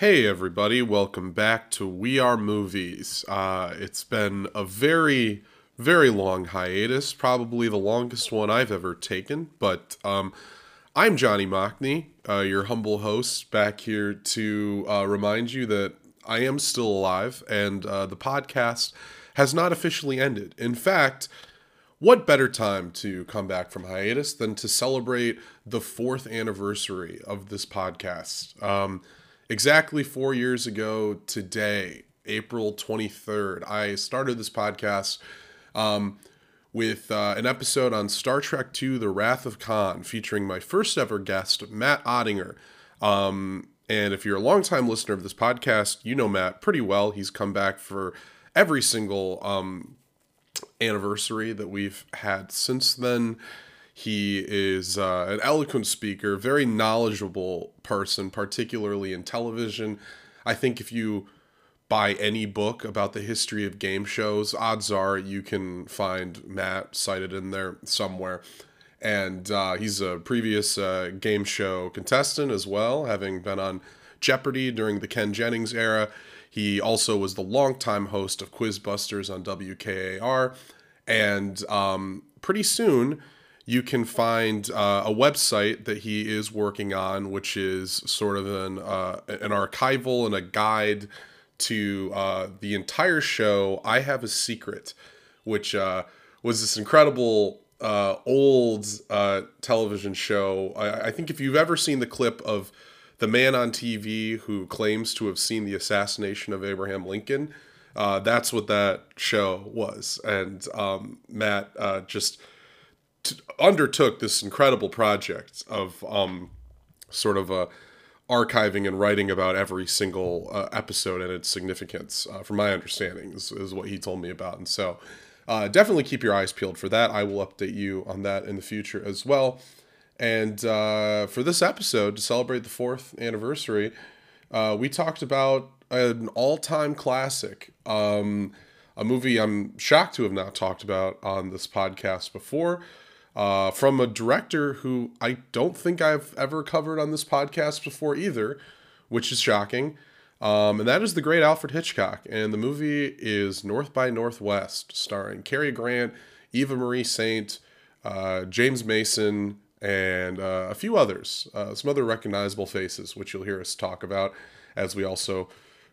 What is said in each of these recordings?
Hey, everybody, welcome back to We Are Movies. Uh, it's been a very, very long hiatus, probably the longest one I've ever taken, but um, I'm Johnny Mocny, uh, your humble host, back here to uh, remind you that I am still alive and uh, the podcast has not officially ended. In fact, what better time to come back from hiatus than to celebrate the fourth anniversary of this podcast? Um, exactly four years ago today, April 23rd, I started this podcast um, with uh, an episode on Star Trek II The Wrath of Khan, featuring my first ever guest, Matt Ottinger. Um, and if you're a longtime listener of this podcast, you know Matt pretty well. He's come back for every single um, anniversary that we've had since then. He is uh, an eloquent speaker, very knowledgeable person, particularly in television. I think if you buy any book about the history of game shows, odds are you can find Matt cited in there somewhere. And uh, he's a previous uh, game show contestant as well, having been on Jeopardy during the Ken Jennings era. He also was the longtime host of Quizbusters on WKAR. And um, pretty soon, you can find uh, a website that he is working on, which is sort of an uh, an archival and a guide to uh, the entire show. I have a secret, which uh, was this incredible uh, old uh, television show. I, I think if you've ever seen the clip of the man on TV who claims to have seen the assassination of Abraham Lincoln, that's what that show was. And um, Matt just undertook this incredible project of um, sort of uh, archiving and writing about every single uh, episode and its significance, uh, from my understanding, is, is, what he told me about. And so uh, definitely keep your eyes peeled for that. I will update you on that in the future as well. And uh, for this episode, to celebrate the fourth anniversary, we talked about an all time classic. Um, a movie I'm shocked to have not talked about on this podcast before uh, from a director who I don't think I've ever covered on this podcast before either, which is shocking. Um, and that is the great Alfred Hitchcock. And the movie is North by Northwest, starring Cary Grant, Eva Marie Saint, uh, James Mason, and uh, a few others, uh, some other recognizable faces, which you'll hear us talk about as we also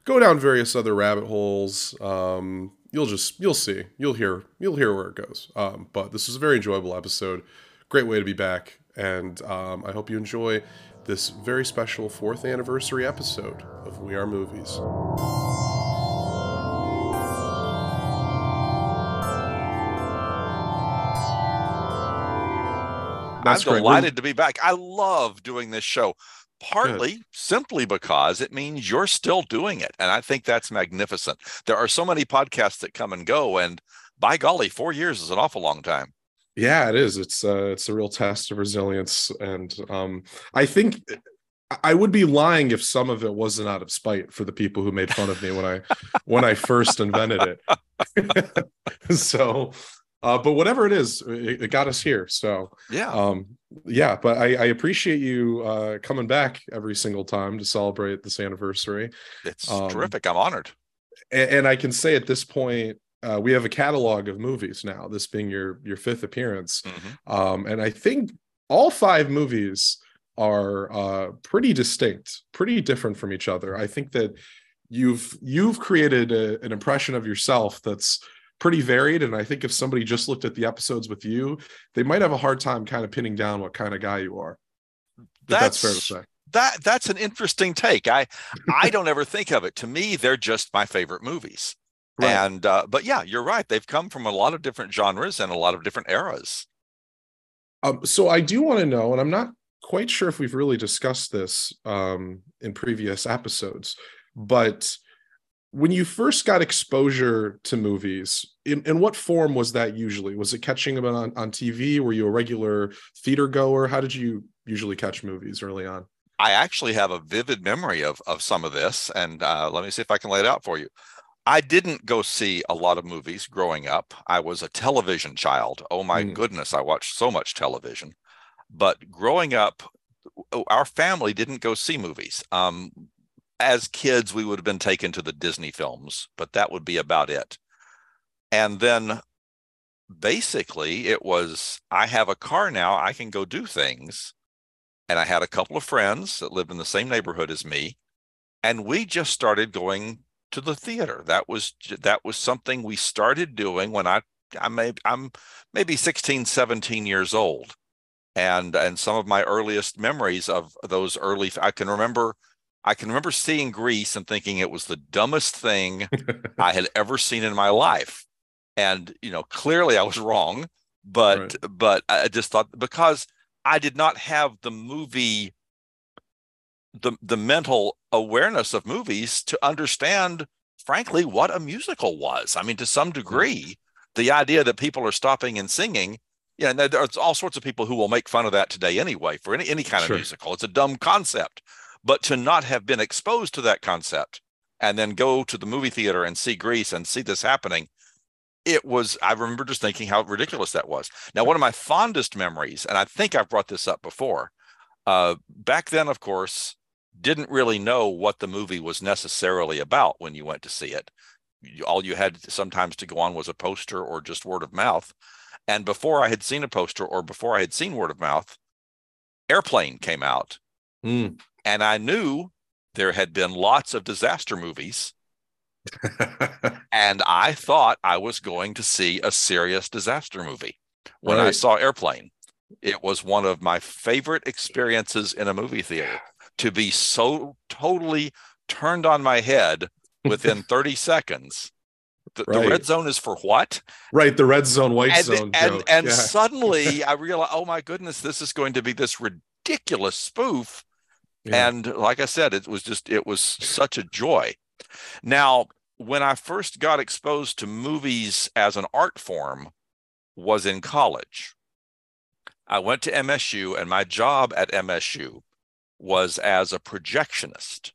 go down various other rabbit holes. Um, you'll just you'll see. You'll hear you'll hear where it goes. Um, but this was a very enjoyable episode. Great way to be back. And um, i hope you enjoy this very special fourth anniversary episode of we are movies. That's I'm delighted to be back. I love doing this show partly Good. simply because it means you're still doing it. And I think that's magnificent. There are so many podcasts that come and go, and by golly, four years is an awful long time. Yeah, it is. It's uh, it's a real test of resilience, and um, I think I would be lying if some of it wasn't out of spite for the people who made fun of me when I when I first invented it. so uh, but whatever it is, it, it, got us here. So yeah, um, yeah. But I, I appreciate you uh, coming back every single time to celebrate this anniversary. It's um, terrific. I'm honored. And, and, I can say at this point, uh, we have a catalog of movies now. This being your your fifth appearance, mm-hmm. um, and I think all five movies are uh, pretty distinct, pretty different from each other. I think that you've you've created a, an impression of yourself that's pretty varied. And I think if somebody just looked at the episodes with you, they might have a hard time kind of pinning down what kind of guy you are. That's, that's fair to say. That that's an interesting take. I I don't ever think of it. To me, they're just my favorite movies. Right. And uh, but yeah, you're right. They've come from a lot of different genres and a lot of different eras. Um, so I do want to know, and I'm not quite sure if we've really discussed this um, in previous episodes, but when you first got exposure to movies in, in what form was that usually? Was it catching them on, on tv were you a regular theater goer? How did you usually catch movies early on? I actually have a vivid memory of, of some of this and uh, let me see if i can lay it out for you. I didn't go see a lot of movies growing up. I was a television child. Oh my mm. goodness i watched so much television. But growing up our family didn't go see movies. Um, as kids, we would have been taken to the Disney films, but that would be about it. And then basically, it was I have a car now, I can go do things. And I had a couple of friends that lived in the same neighborhood as me. And we just started going to the theater. That was that was something we started doing when I I may I'm maybe 16, 17 years old. And and some of my earliest memories of those early I can remember I can remember seeing Grease and thinking it was the dumbest thing I had ever seen in my life. And you know, clearly I was wrong, but right. but I just thought because I did not have the movie the the mental awareness of movies to understand frankly what a musical was. I mean to some degree the idea that people are stopping and singing yeah, and there's all sorts of people who will make fun of that today anyway for any, any kind sure. of musical. It's a dumb concept. But to not have been exposed to that concept and then go to the movie theater and see Grease and see this happening, it was, I remember just thinking how ridiculous that was. Now, one of my fondest memories, and I think I've brought this up before, uh, back then, of course, didn't really know what the movie was necessarily about when you went to see it. All you had sometimes to go on was a poster or just word of mouth. And before I had seen a poster or before I had seen word of mouth, Airplane came out. Mm. And I knew there had been lots of disaster movies. and I thought I was going to see a serious disaster movie when right. I saw Airplane. It was one of my favorite experiences in a movie theater to be so totally turned on my head within 30 seconds. The, right. the, red zone is for what? Right, the red zone, white and, zone. And, and yeah. suddenly I realized, oh my goodness, this is going to be this ridiculous spoof yeah. And like I said, it was just, it was such a joy. Now, when I first got exposed to movies as an art form was in college. I went to MSU, and my job at MSU was as a projectionist.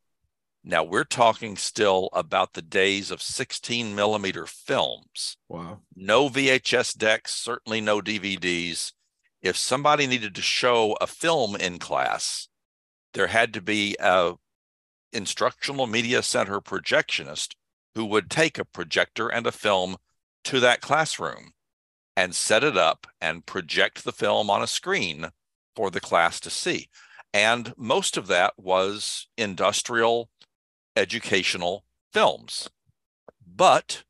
Now we're talking still about the days of 16 millimeter films. Wow. No VHS decks, certainly no DVDs. If somebody needed to show a film in class, there had to be a instructional media center projectionist who would take a projector and a film to that classroom and set it up and project the film on a screen for the class to see. And most of that was industrial educational films. But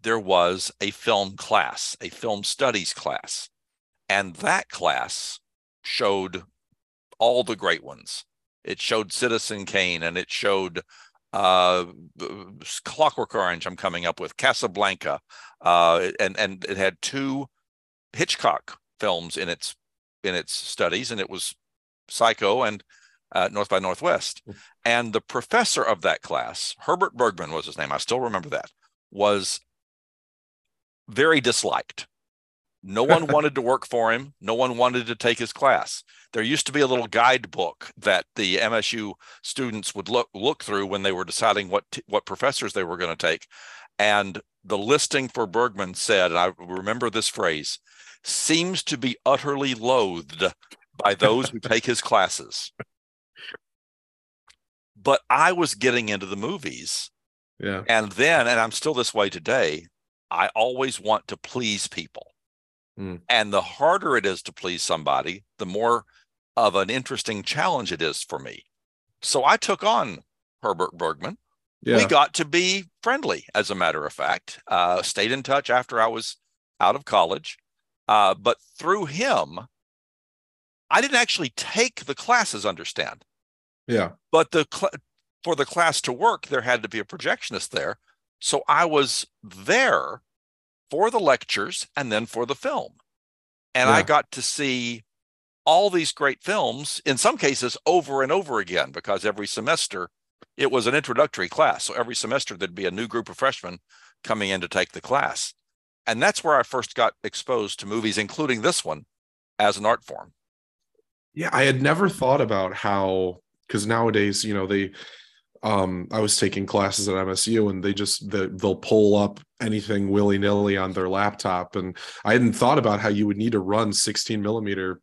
there was a film class, a film studies class. And that class showed all the great ones. It showed Citizen Kane and it showed uh, Clockwork Orange. I'm coming up with Casablanca, uh, and and it had two Hitchcock films in its in its studies, and it was Psycho and uh, North by Northwest. Hmm. And the professor of that class, Herbert Bergman was his name. I still remember that. Was very disliked. No one wanted to work for him. No one wanted to take his class. There used to be a little guidebook that the MSU students would look look through when they were deciding what t- what professors they were going to take, and the listing for Bergman said, and I remember this phrase, seems to be utterly loathed by those who take his classes. But I was getting into the movies. Yeah. And then, and I'm still this way today, I always want to please people. Mm. And the harder it is to please somebody, the more of an interesting challenge it is for me. So I took on Herbert Bergman. Yeah. We got to be friendly, as a matter of fact. Uh, stayed in touch after I was out of college. Uh, but through him, I didn't actually take the classes, understand? Yeah. But the cl- for the class to work, there had to be a projectionist there. So I was there for the lectures and then for the film. And yeah. I got to see all these great films, in some cases over and over again, because every semester it was an introductory class. So every semester there'd be a new group of freshmen coming in to take the class. And that's where I first got exposed to movies, including this one, as an art form. Yeah, I had never thought about how, because nowadays, you know, they um, I was taking classes at MSU and they just the, they'll pull up anything willy nilly on their laptop, and I hadn't thought about how you would need to run 16 millimeter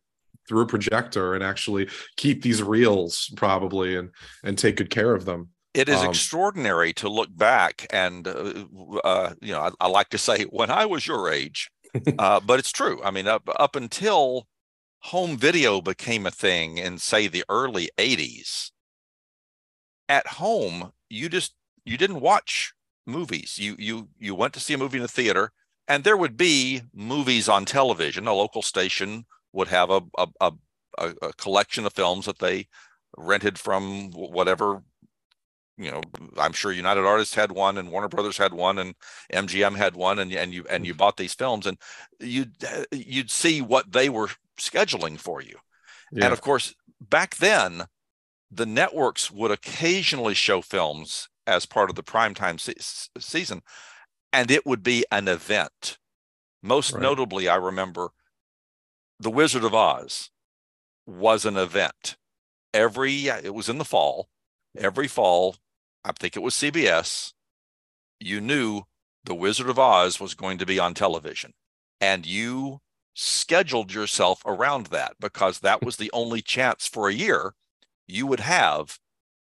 through a projector and actually keep these reels probably and and take good care of them. It is um, extraordinary to look back and, uh, uh, you know, I, I, like to say when I was your age, uh, but it's true. I mean, up up until home video became a thing in say the early 80s, at home you just you didn't watch movies. You you you went to see a movie in the theater, and there would be movies on television. A local station would have a a, a, a collection of films that they rented from whatever you know i'm sure united artists had one and warner brothers had one and mgm had one and, and you and you bought these films and you'd you'd see what they were scheduling for you yeah. and of course back then the networks would occasionally show films as part of the primetime se- season and it would be an event. Most right. notably i remember the wizard of oz was an event. Every it was in the fall. Every fall i think it was cbs you knew the wizard of oz was going to be on television and you scheduled yourself around that because that was the only chance for a year you would have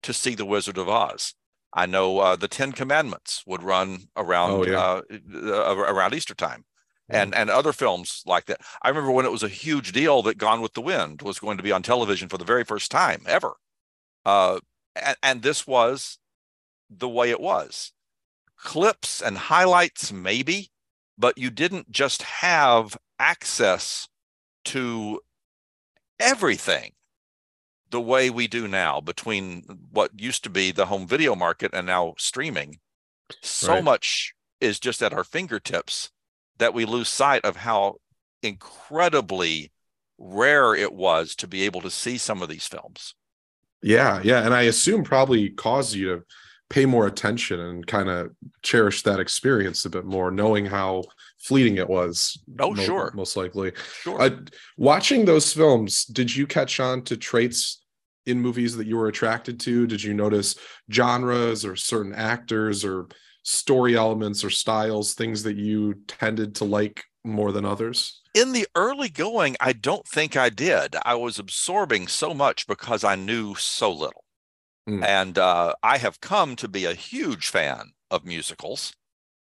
to see the wizard of oz i know uh, the 10 commandments would run around oh, yeah. uh, around easter time and and other films like that. I remember when it was a huge deal that Gone with the Wind was going to be on television for the very first time ever, uh, and, and this was the way it was. Clips and highlights, maybe, but you didn't just have access to everything the way we do now between what used to be the home video market and now streaming. So right. much is just at our fingertips that we lose sight of how incredibly rare it was to be able to see some of these films. Yeah, yeah, and I assume probably caused you to pay more attention and kind of cherish that experience a bit more, knowing how fleeting it was. Oh, sure, most likely. Sure. Uh, watching those films, did you catch on to traits in movies that you were attracted to? Did you notice genres or certain actors or story elements or styles, things that you tended to like more than others? In the early going, I don't think I did. I was absorbing so much because I knew so little. Mm. And uh, I have come to be a huge fan of musicals.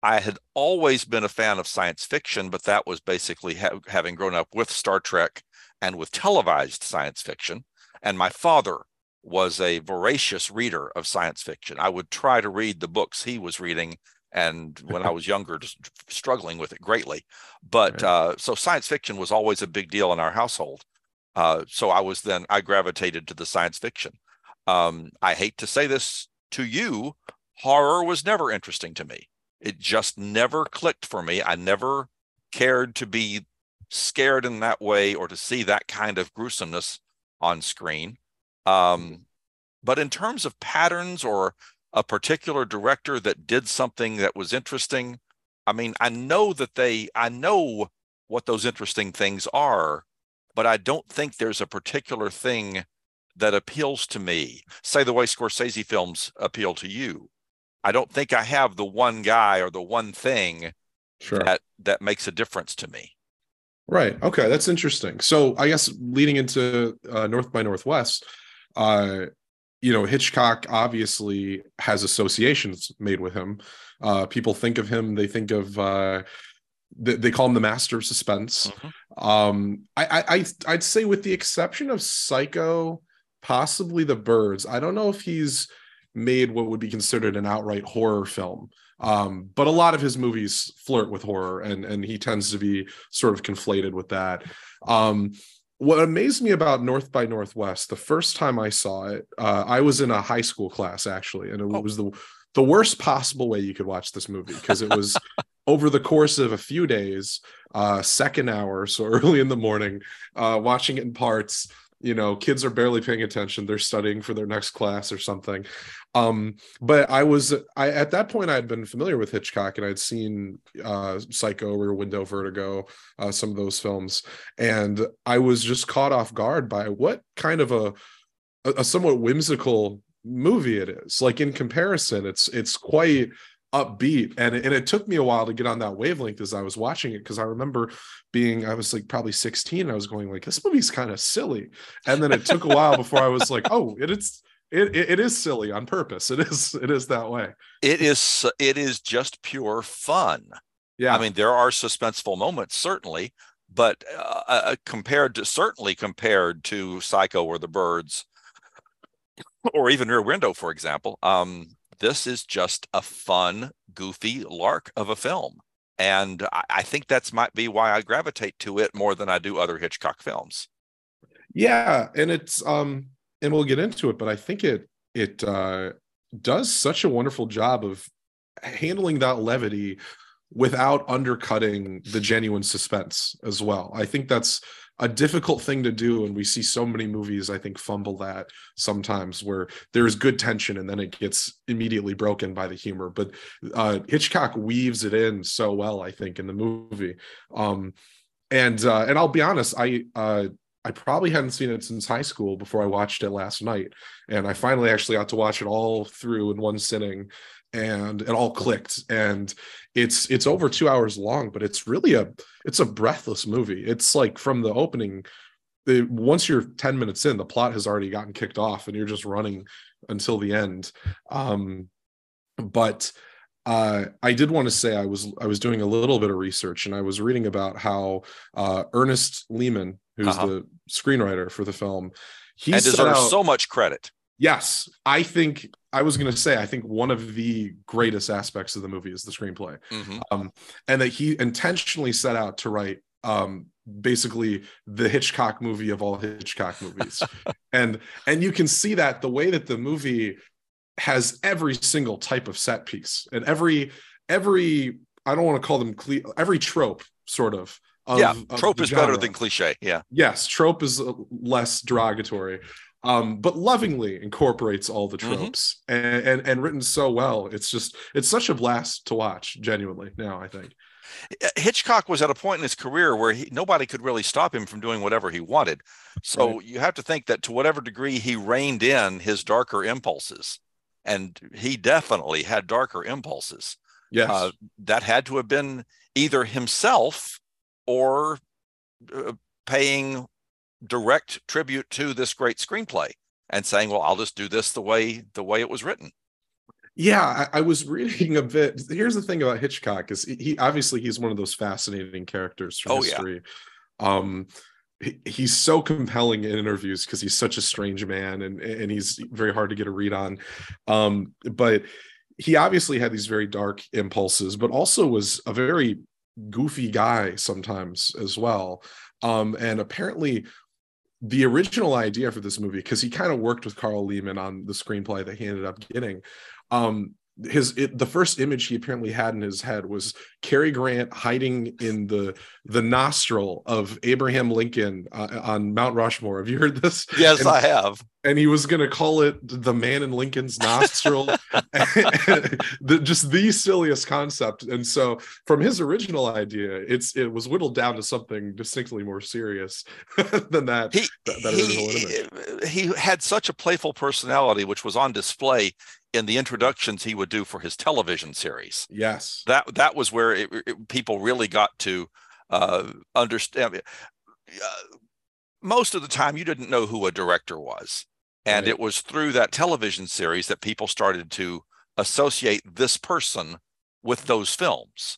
I had always been a fan of science fiction, but that was basically ha- having grown up with Star Trek and with televised science fiction. And my father was a voracious reader of science fiction. I would try to read the books he was reading, and when I was younger, just struggling with it greatly. But uh, so science fiction was always a big deal in our household. Uh, so I was then I gravitated to the science fiction. Um, I hate to say this to you, horror was never interesting to me. It just never clicked for me. I never cared to be scared in that way or to see that kind of gruesomeness on screen. Um, but in terms of patterns or a particular director that did something that was interesting, I mean, I know that they, I know what those interesting things are, but I don't think there's a particular thing that appeals to me. Say the way Scorsese films appeal to you. I don't think I have the one guy or the one thing sure. that that makes a difference to me. Right. Okay, that's interesting. So I guess leading into uh, North by Northwest, uh, you know, Hitchcock obviously has associations made with him. Uh, people think of him, they think of uh, they, they call him the master of suspense. Mm-hmm. Um, I, I I'd say with the exception of Psycho, possibly The Birds. I don't know if he's made what would be considered an outright horror film. Um, but a lot of his movies flirt with horror and and he tends to be sort of conflated with that. Um, what amazed me about North by Northwest, the first time I saw it, uh, I was in a high school class actually, and it oh. was the the worst possible way you could watch this movie because it was over the course of a few days, uh, second hour, so early in the morning, uh, watching it in parts you know kids are barely paying attention they're studying for their next class or something. Um but i was i at that point i had been familiar with hitchcock and i'd seen uh psycho rear window vertigo uh, some of those films. And i was just caught off guard by what kind of a a somewhat whimsical movie it is. Like in comparison it's it's quite upbeat and and it took me a while to get on that wavelength as I was watching it because I remember being I was like probably 16 I was going like this movie's kind of silly and then it took a while before I was like oh it, it's it, it, it is silly on purpose. It is it is that way. It is it is just pure fun. Yeah, I mean there are suspenseful moments certainly, but uh, uh, compared to certainly compared to Psycho or The Birds, or even Rear Window, for example, um, this is just a fun, goofy lark of a film, and I, I think that's might be why I gravitate to it more than I do other Hitchcock films. Yeah, and it's um and we'll get into it, but I think it it uh, does such a wonderful job of handling that levity without undercutting the genuine suspense as well. I think that's a difficult thing to do and we see so many movies i think fumble that sometimes where there's good tension and then it gets immediately broken by the humor. But uh, hitchcock weaves it in so well i think in the movie. Um, and uh, and i'll be honest i uh, I probably hadn't seen it since high school before I watched it last night. And I finally actually got to watch it all through in one sitting and it all clicked. And it's it's over two hours long, but it's really a it's a breathless movie. It's like from the opening, the once you're 10 minutes in, the plot has already gotten kicked off and you're just running until the end. Um, but uh, I did want to say I was I was doing a little bit of research and I was reading about how uh, Ernest Lehman, who's uh-huh. the screenwriter for the film, he and deserves out, so much credit. Yes, I think I was going to say I think one of the greatest aspects of the movie is the screenplay, mm-hmm. um, and that he intentionally set out to write um, basically the Hitchcock movie of all Hitchcock movies, and and you can see that the way that the movie has every single type of set piece and every every I don't want to call them cle- every trope sort of. of yeah, trope is genre. better than cliche. Yeah. Yes, trope is less derogatory, um, but lovingly incorporates all the mm-hmm. tropes mm-hmm. and, and and written so well. It's just it's such a blast to watch. Genuinely, now I think. Uh, Hitchcock was at a point in his career where he, nobody could really stop him from doing whatever he wanted. So right. you have to think that to whatever degree he reined in his darker impulses and he definitely had darker impulses. Yes, uh, that had to have been either himself or uh, paying direct tribute to this great screenplay and saying, "Well, I'll just do this the way the way it was written." Yeah, I, I was reading a bit. Here's the thing about Hitchcock: is he obviously he's one of those fascinating characters from oh, history. Yeah. Um, he's so compelling in interviews because he's such a strange man and and he's very hard to get a read on um, but he obviously had these very dark impulses but also was a very goofy guy sometimes as well um, and apparently the original idea for this movie because he kind of worked with carl lehman on the screenplay that he ended up getting um, his it, the first image he apparently had in his head was Cary Grant hiding in the the nostril of Abraham Lincoln uh, on Mount Rushmore. Have you heard this? Yes, and, I have. And he was going to call it the man in Lincoln's nostril. the, just the silliest concept. And so, from his original idea, it's it was whittled down to something distinctly more serious than that. He, that, that he, he had such a playful personality, which was on display in the introductions he would do for his television series. Yes, that that was where it, it, people really got to uh, understand. Uh, most of the time, you didn't know who a director was, and right. it was through that television series that people started to associate this person with those films,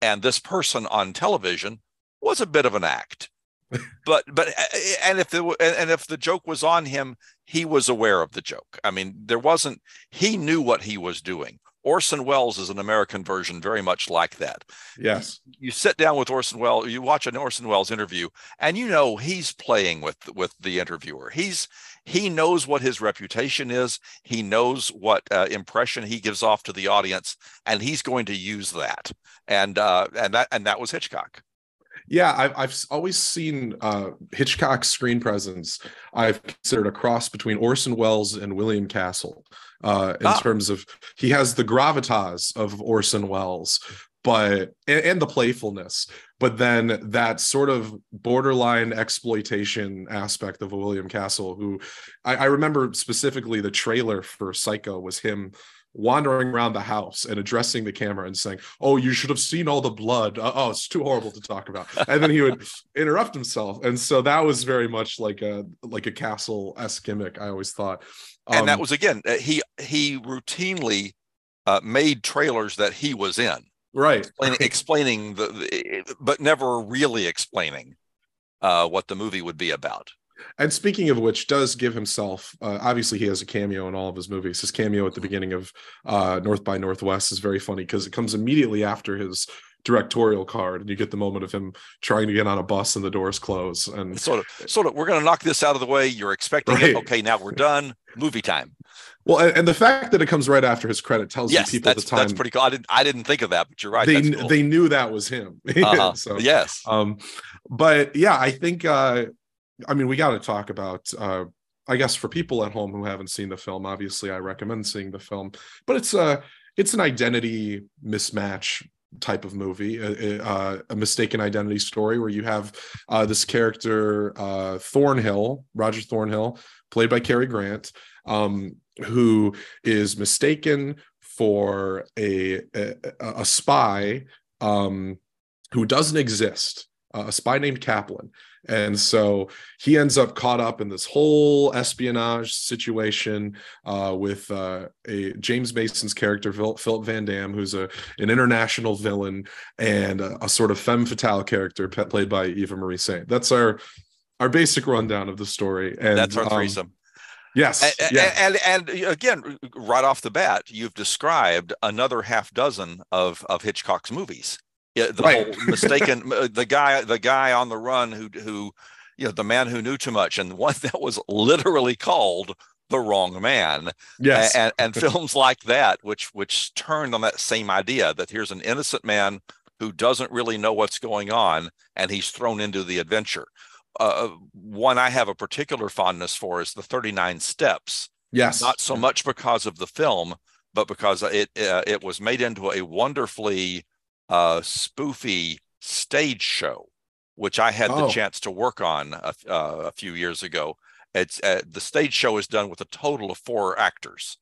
and this person on television was a bit of an act but but and if the and if the joke was on him he was aware of the joke. I mean there wasn't he knew what he was doing. Orson welles is an american version very much like that. Yes. you, you sit down with orson welles you watch an orson welles interview and you know he's playing with with the interviewer. He's he knows what his reputation is. He knows what uh, impression he gives off to the audience and he's going to use that. And uh and that and that was hitchcock yeah, I've, I've always seen uh, Hitchcock's screen presence. I've considered a cross between Orson Welles and William Castle uh, in ah. terms of he has the gravitas of Orson Welles, but and, and, the playfulness, but then that sort of borderline exploitation aspect of William Castle, who I, I remember specifically the trailer for Psycho was him wandering around the house and addressing the camera and saying, "Oh, you should have seen all the blood. Uh, oh, it's too horrible to talk about." And then he would interrupt himself, and so that was very much like a like a castle esque gimmick. I always thought, Um, and that um, was again uh, he he routinely uh, made trailers that he was in, right? Explaining, explaining the, the, but never really explaining uh, what the movie would be about. And speaking of which, does give himself uh, obviously he has a cameo in all of his movies. His cameo at the beginning of uh, North by Northwest is very funny because it comes immediately after his directorial card, and you get the moment of him trying to get on a bus and the doors close. And sort of, sort of, we're going to knock this out of the way. You're expecting right. it. Okay, now we're done. Movie time. Well, and the fact that it comes right after his credit tells yes, you people at the time. That's pretty cool. I didn't, I didn't think of that, but you're right. They, cool. they knew that was him. Uh-huh. so, yes. Um, but yeah, I think uh, I mean, we got to talk about. Uh, I guess for people at home who haven't seen the film, obviously, I recommend seeing the film. But it's a it's an identity mismatch type of movie, a, a, a mistaken identity story where you have uh, this character uh, Thornhill, Roger Thornhill, played by Cary Grant, um, who is mistaken for a a, a spy um, who doesn't exist, uh, a spy named Kaplan. And so he ends up caught up in this whole espionage situation uh, with uh, a James Mason's character, Philip Van Damme, who's a an international villain and a, a sort of femme fatale character played by Eva Marie Saint. That's our our basic rundown of the story. And that's our um, threesome. Um, Yes, and, yeah. and, and and again, right off the bat, you've described another half dozen of of Hitchcock's movies. Yeah, the right. whole mistaken the guy the guy on the run who who you know the man who knew too much and one that was literally called the wrong man. Yes, and, and films like that, which which turned on that same idea that here's an innocent man who doesn't really know what's going on and he's thrown into the adventure. Uh, one I have a particular fondness for is the 39 Steps. Yes, not so much because of the film, but because it uh, it was made into a wonderfully uh, spoofy stage show, which I had oh. the chance to work on a, uh, a few years ago. It's uh, the stage show is done with a total of four actors.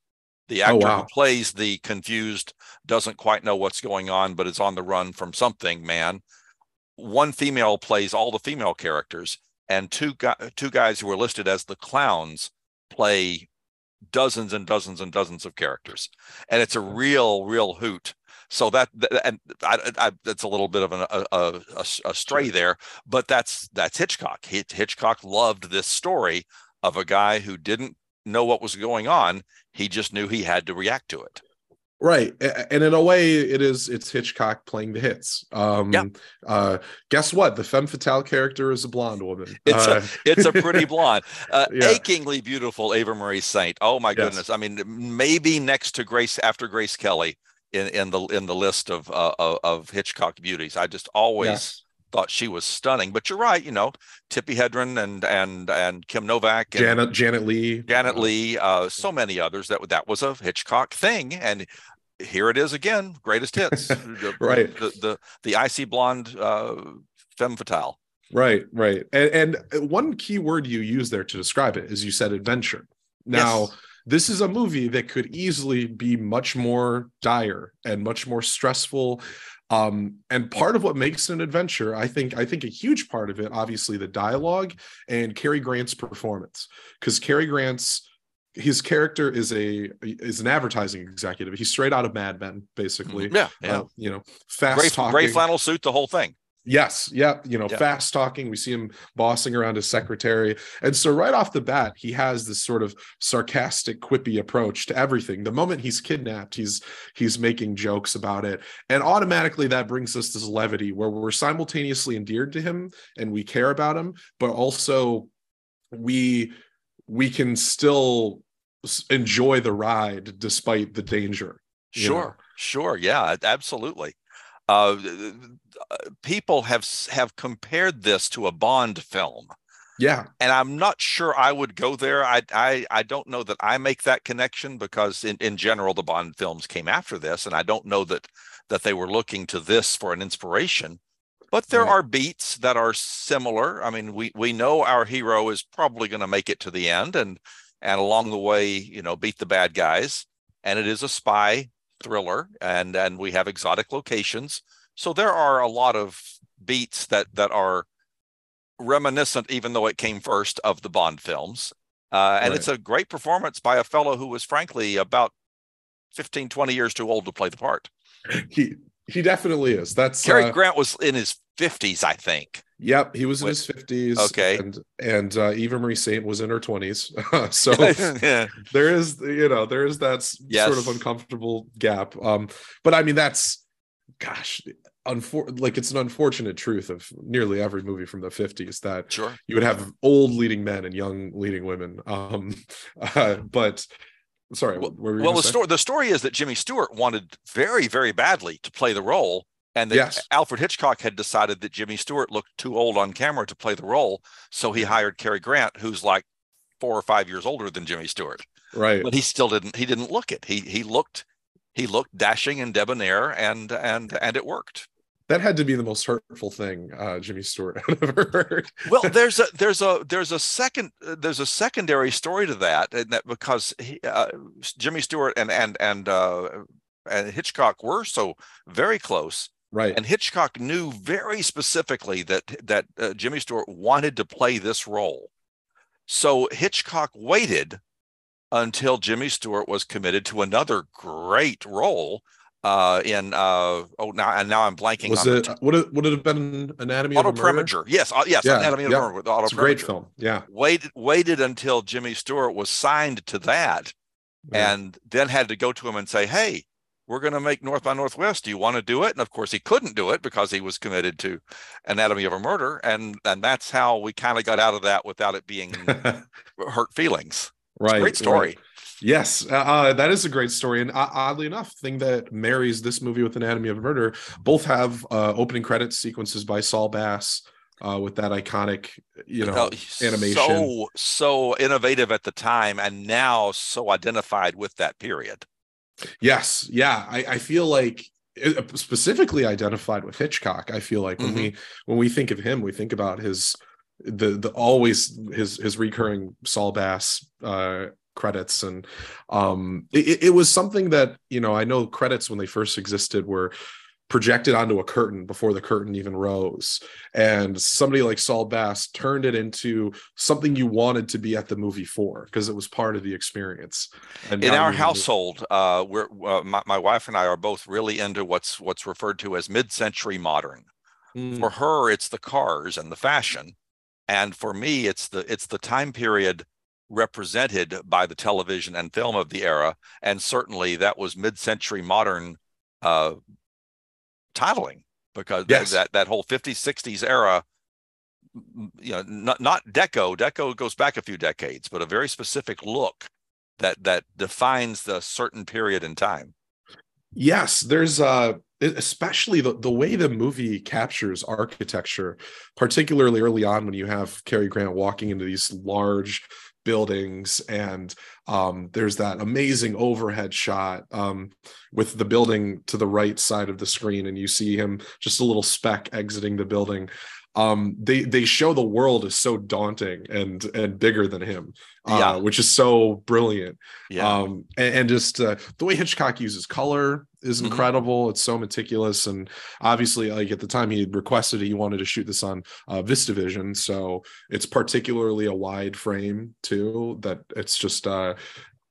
The oh, actor oh, wow. who plays the confused, doesn't quite know what's going on, but is on the run from something. Man, one female plays all the female characters, and two gu- two guys who are listed as the clowns play dozens and dozens and dozens of characters, and it's a real, real hoot so that, and I, I, that's a little bit of an, a, a, a, stray there, but that's that's Hitchcock. Hitchcock loved this story of a guy who didn't know what was going on. He just knew he had to react to it. Right. And in a way, it is it's Hitchcock playing the hits. Um yeah. uh guess what? The femme fatale character is a blonde woman. It's uh, a it's a pretty blonde. Uh yeah. achingly beautiful Eva Marie Saint. Oh my goodness. I mean, maybe next to Grace after Grace Kelly in, in the in the list of uh, of Hitchcock beauties. I just always yes. thought she was stunning. But you're right, you know, Tippi Hedren and and and Kim Novak, and Janet Janet Leigh, Janet Leigh, uh, so many others that that was a Hitchcock thing, and here it is again, greatest hits, right? The, the the icy blonde uh, femme fatale. Right, right, and, and one key word you use there to describe it is you said adventure. Now. Yes this is a movie that could easily be much more dire and much more stressful. Um, and part of what makes it an adventure i think i think a huge part of it obviously the dialogue and Cary grant's performance. Because Cary grant's his character is a is an advertising executive. He's straight out of mad men basically. Yeah, yeah. Uh, you know fast gray, talking. Gray flannel suit the whole thing Yes, yeah, you know, yeah. fast talking. We see him bossing around his secretary. And so right off the bat, he has this sort of sarcastic, quippy approach to everything. The moment he's kidnapped, he's he's making jokes about it. And automatically that brings us this levity where we're simultaneously endeared to him and we care about him, but also we we can still enjoy the ride despite the danger. Sure, know? sure. Yeah, absolutely. Uh, people have have compared this to a Bond film. Yeah, and I'm not sure I would go there. I I I don't know that I make that connection because in in general the Bond films came after this, and I don't know that that they were looking to this for an inspiration. But there right. are beats that are similar. I mean, we we know our hero is probably going to make it to the end, and and along the way, you know, beat the bad guys. And it is a spy thriller and and we have exotic locations so there are a lot of beats that that are reminiscent even though it came first of the bond films Uh, and right. it's a great performance by a fellow who was frankly about 15, 20 years too old to play the part. He he definitely is. That's Cary uh, Grant was in his 50s, I think. Yep, he was in his 50s. Okay. And and uh, Eva Marie Saint was in her 20s. so yeah. there is you know, there is that yes. sort of uncomfortable gap. Um, but I mean that's gosh, unfor- like it's an unfortunate truth of nearly every movie from the 50s that sure. you would have old leading men and young leading women. Um, uh, but sorry, well, well the story the story is that Jimmy Stewart wanted very very badly to play the role and that yes. Alfred Hitchcock had decided that Jimmy Stewart looked too old on camera to play the role, so he hired Cary Grant, who's like four or five years older than Jimmy Stewart. Right. But he still didn't. He didn't look it. He he looked he looked dashing and debonair, and and and it worked. That had to be the most hurtful thing uh, Jimmy Stewart had ever heard. well, there's a there's a there's a second there's a secondary story to that, and that because he, uh, Jimmy Stewart and and and uh, and Hitchcock were so very close. Right. And Hitchcock knew very specifically that that uh, Jimmy Stewart wanted to play this role. So Hitchcock waited until Jimmy Stewart was committed to another great role uh in uh oh now and now I'm blanking was it t- would it would it have been Anatomy Otto of a Preminger yes uh, yes yeah, Anatomy of a Murder with Otto it's a great film yeah waited waited until Jimmy Stewart was signed to that yeah. and then had to go to him and say hey we're going to make North by Northwest do you want to do it and of course he couldn't do it because he was committed to Anatomy of a Murder and and that's how we kind of got out of that without it being hurt feelings right great story right. Yes, uh, uh, that is a great story, and uh, oddly enough, thing that marries this movie with Anatomy of a Murder, both have uh, opening credits sequences by Saul Bass uh, with that iconic, you know, animation. So so innovative at the time, and now so identified with that period. Yes, yeah, I, I feel like uh, specifically identified with Hitchcock. I feel like when mm-hmm. we when we think of him, we think about his the the always his his recurring Saul Bass uh credits and um it, it was something that you know i know credits when they first existed were projected onto a curtain before the curtain even rose. And somebody like Saul Bass turned it into something you wanted to be at the movie for because it was part of the experience. And in our household, uh, we're uh, my, my, wife and I are both really into what's what's referred to as mid-century modern. Mm. For her, it's the cars and the fashion, and for me, it's the it's the time period represented by the television and film of the era, and certainly that was mid-century modern uh, titling because yes. that that whole 50s 60s era you know not not deco deco goes back a few decades but a very specific look that that defines the certain period in time yes there's uh especially the, the way the movie captures architecture particularly early on when you have Cary Grant walking into these large buildings and um, there's that amazing overhead shot um, with the building to the right side of the screen and you see him just a little speck exiting the building um, they they show the world is so daunting and and bigger than him uh, yeah. which is so brilliant yeah. um, and, and just uh, the way hitchcock uses color is mm-hmm. incredible mm-hmm. it's so meticulous and obviously like at the time he requested it, he wanted to shoot this on uh, vistavision so it's particularly a wide frame too that it's just uh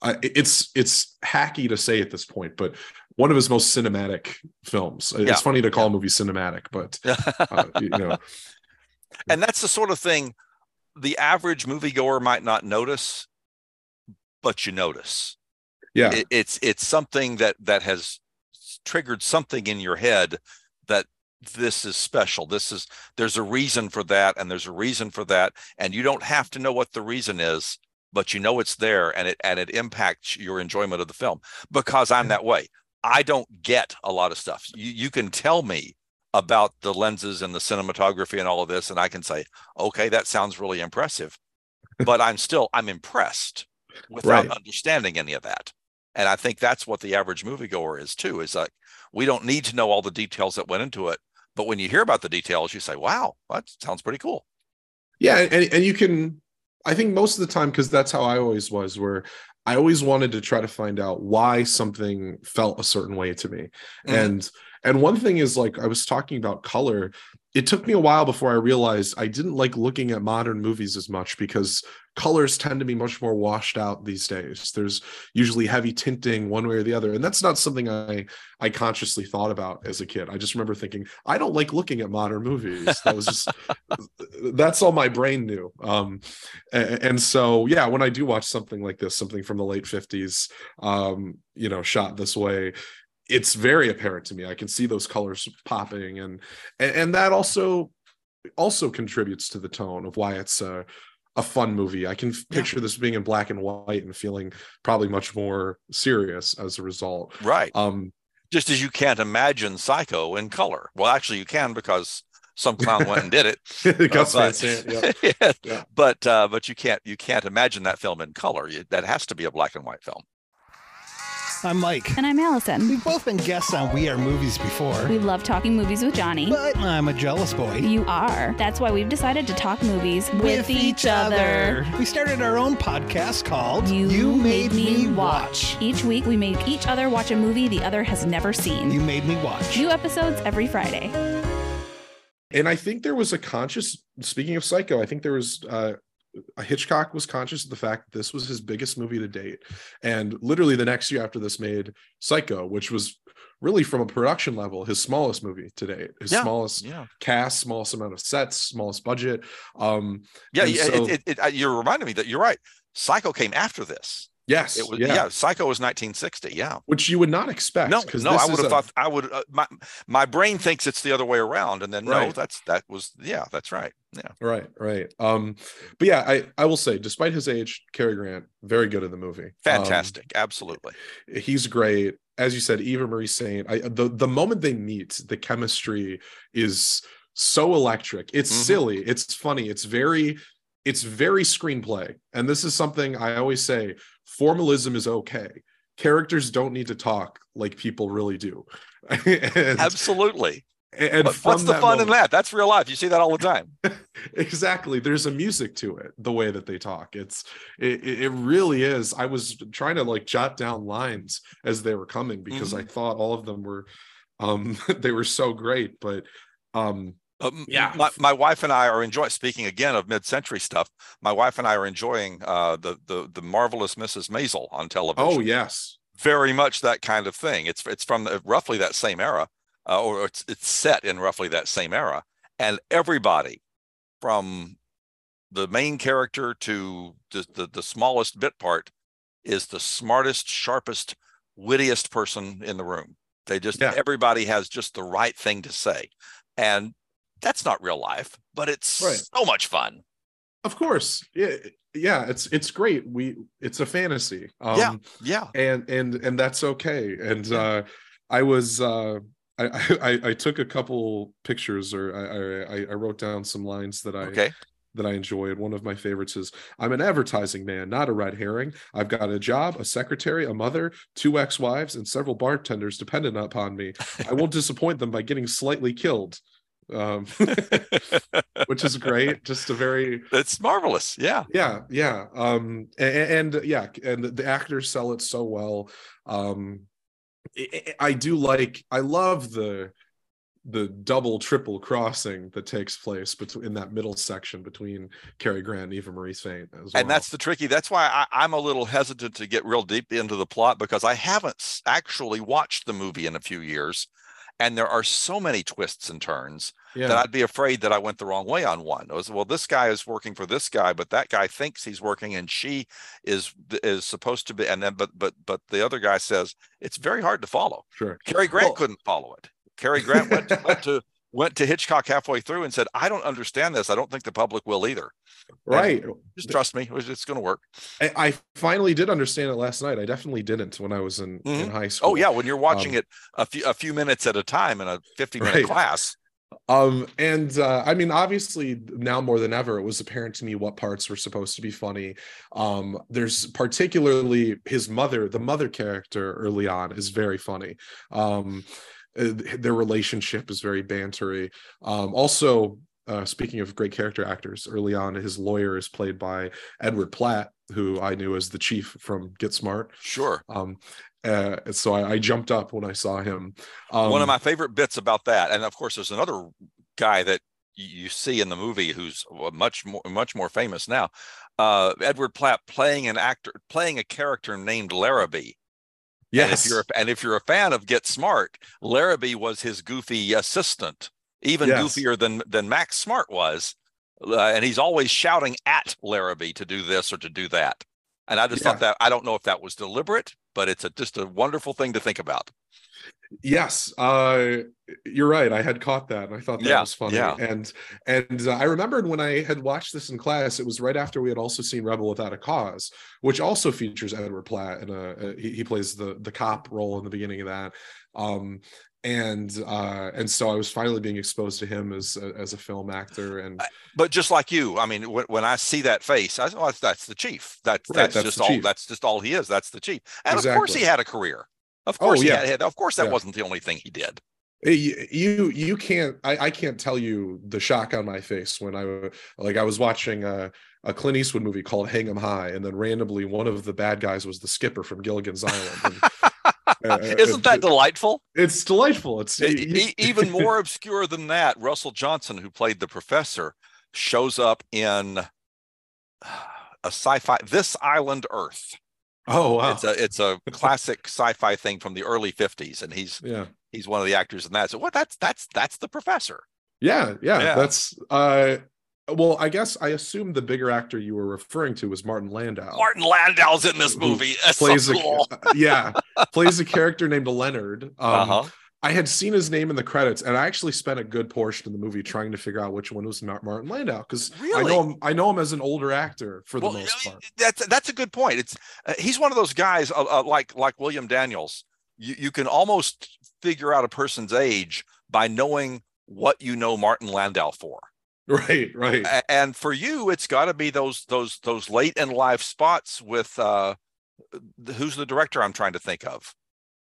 it's it's hacky to say at this point, but one of his most cinematic films. It's yeah. funny to call yeah. a movie cinematic, but uh, you know. And that's the sort of thing the average moviegoer might not notice, but you notice. Yeah, it, it's it's something that that has triggered something in your head that this is special. This is there's a reason for that, and there's a reason for that, and you don't have to know what the reason is but you know it's there and it and it impacts your enjoyment of the film because I'm that way. I don't get a lot of stuff. You you can tell me about the lenses and the cinematography and all of this and I can say, "Okay, that sounds really impressive." but I'm still I'm impressed without right. understanding any of that. And I think that's what the average moviegoer is too. Is like we don't need to know all the details that went into it, but when you hear about the details, you say, "Wow, that sounds pretty cool." Yeah, and, and you can I think most of the time, because that's how I always was, where I always wanted to try to find out why something felt a certain way to me. Mm-hmm. And and one thing is like I was talking about color. It took me a while before I realized I didn't like looking at modern movies as much because colors tend to be much more washed out these days. There's usually heavy tinting one way or the other, and that's not something I I consciously thought about as a kid. I just remember thinking I don't like looking at modern movies. That was just that's all my brain knew. Um, and, and, so yeah, when I do watch something like this, something from the late '50s, um, you know, shot this way, it's very apparent to me. I can see those colors popping, and and, and that also also contributes to the tone of why it's a a fun movie. I can picture yeah. this being in black and white and feeling probably much more serious as a result. Right. Um, just as you can't imagine Psycho in color. Well, actually, you can because some clown went and did it. Gus uh, but, yeah. yeah. yeah. But uh, but you can't you can't imagine that film in color. You, that has to be a black and white film. I'm Mike. And I'm Allison. We've both been guests on We Are Movies before. We love talking movies with Johnny. But I'm a jealous boy. You are. That's why we've decided to talk movies with, with each, other. We started our own podcast called You, you Made, made, Me watch. watch. Each week, we make each other watch a movie the other has never seen. You Made Me Watch. New episodes every Friday. And I think there was a conscious, speaking of Psycho, I think there was uh, Hitchcock was conscious of the fact that this was his biggest movie to date. And literally the next year after this made Psycho, which was really from a production level his smallest movie to date his yeah, smallest yeah. cast smallest amount of sets smallest budget um yeah, yeah so, it, it, it, you're reminding me that you're right psycho came after this Yes. It was, yeah. yeah. Psycho was 1960. Yeah. Which you would not expect. No, no, I would have a... thought I would. Uh, my my brain thinks it's the other way around, and then right. no, that's that was yeah, that's right. Yeah. Right. Right. Um, but yeah, I I will say, despite his age, Cary Grant very good in the movie. Fantastic. Um, Absolutely. He's great. As you said, Eva Marie Saint. I the the moment they meet, the chemistry is so electric. It's mm-hmm. silly. It's funny. It's very it's very screenplay and this is something i always say formalism is okay. Characters don't need to talk like people really do. And, absolutely. and what's the fun moment, in that? That's real life. You see that all the time. Exactly. There's a music to it the way that they talk. It's it, it really is. I was trying to like jot down lines as they were coming because mm-hmm. i thought all of them were um they were so great but um um, yeah, my, my wife and I are enjoying. Speaking again of mid-century stuff, my wife and I are enjoying uh, the the the marvelous Mrs. Maisel on television. Oh yes, very much that kind of thing. It's it's from roughly that same era, uh, or it's it's set in roughly that same era, and everybody from the main character to the the, the smallest bit part is the smartest, sharpest, wittiest person in the room. They just yeah. everybody has just the right thing to say, and that's not real life, but it's right. so much fun. Of course. Yeah. Yeah. It's, it's great. We, it's a fantasy. Um, yeah. Yeah. And, and, and that's okay. And, uh, I was, uh, I, I, I took a couple pictures or I, I, I wrote down some lines that I, okay that I enjoyed. One of my favorites is I'm an advertising man, not a red herring. I've got a job, a secretary, a mother, two ex wives, and several bartenders dependent upon me. I won't disappoint them by getting slightly killed um, which is great. Just a very it's marvelous. Yeah, yeah, yeah. Um, and, and yeah, and the actors sell it so well. Um, I do like. I love the the double triple crossing that takes place between in that middle section between Cary Grant and Eva Marie Saint as well. And that's the tricky. That's why I, I'm a little hesitant to get real deep into the plot because I haven't actually watched the movie in a few years and there are so many twists and turns yeah. that I'd be afraid that I went the wrong way on one. It was well, this guy is working for this guy, but that guy thinks he's working, and she is is supposed to be. And then, but but but the other guy says it's very hard to follow. Sure, Cary Grant well, couldn't follow it. Cary Grant went to, went to went to Hitchcock halfway through and said, "I don't understand this. I don't think the public will either." Right. And just trust me; it's going to work. I, I, finally did understand it last night. I definitely didn't when I was in, mm-hmm. in high oh, school. Oh yeah, when you're watching um, it a few a few minutes at a time in a 50 minute right. class. Um, and uh, I mean, obviously, now more than ever, it was apparent to me what parts were supposed to be funny. Um, there's particularly his mother, the mother character early on is very funny. Um, uh, their relationship is very bantery. Um, also, uh, speaking of great character actors, early on, his lawyer is played by Edward Platt, who I knew as the chief from Get Smart. Sure. Um, uh, so I, I, jumped up when I saw him. Um, One of my favorite bits about that, and of course, there's another guy that you see in the movie who's much more much more famous now. Uh, Edward Platt playing an actor, playing a character named Larrabee. Yes. And if you're a, and if you're a fan of Get Smart, Larrabee was his goofy assistant, even yes. goofier than than Max Smart was. Uh, and he's always shouting at Larrabee to do this or to do that. And I just yeah. thought that I don't know if that was deliberate, but it's a, just a wonderful thing to think about. Yes, uh, you're right. I had caught that, and I thought that yeah, was funny. Yeah. And and uh, I remembered when I had watched this in class, it was right after we had also seen Rebel Without a Cause, which also features Edward Platt, and uh, he, he plays the the cop role in the beginning of that. Um, and uh and so i was finally being exposed to him as as a film actor and but just like you i mean when, when i see that face i oh, that's the chief that's right, that's, that's just all chief. that's just all he is that's the chief and exactly. of course he had a career of oh, course oh, yeah. he had of course that yeah. wasn't the only thing he did you you can't I, I can't tell you the shock on my face when i like i was watching a, a clint eastwood movie called hang 'em high and then randomly one of the bad guys was the skipper from gilligan's island and, Isn't that delightful? It's delightful. It's even more obscure than that. Russell Johnson, who played the professor, shows up in a sci-fi This Island Earth. Oh wow! It's a it's a classic sci-fi thing from the early '50s, and he's yeah he's one of the actors in that. So what? That's that's that's the professor. Yeah, yeah, yeah. that's uh well, I guess I assume the bigger actor you were referring to was Martin Landau. Martin Landau's in this movie. Plays so cool. a, yeah, plays a character named Leonard. Um, uh-huh. I had seen his name in the credits, and I actually spent a good portion of the movie trying to figure out which one was not Martin Landau because really? I know him. I know him as an older actor for well, the most part. That's that's a good point. It's uh, he's one of those guys uh, uh, like like William Daniels. You you can almost figure out a person's age by knowing what you know Martin Landau for. Right, right. And for you, it's got to be those those those late in life spots with uh who's the director I'm trying to think of?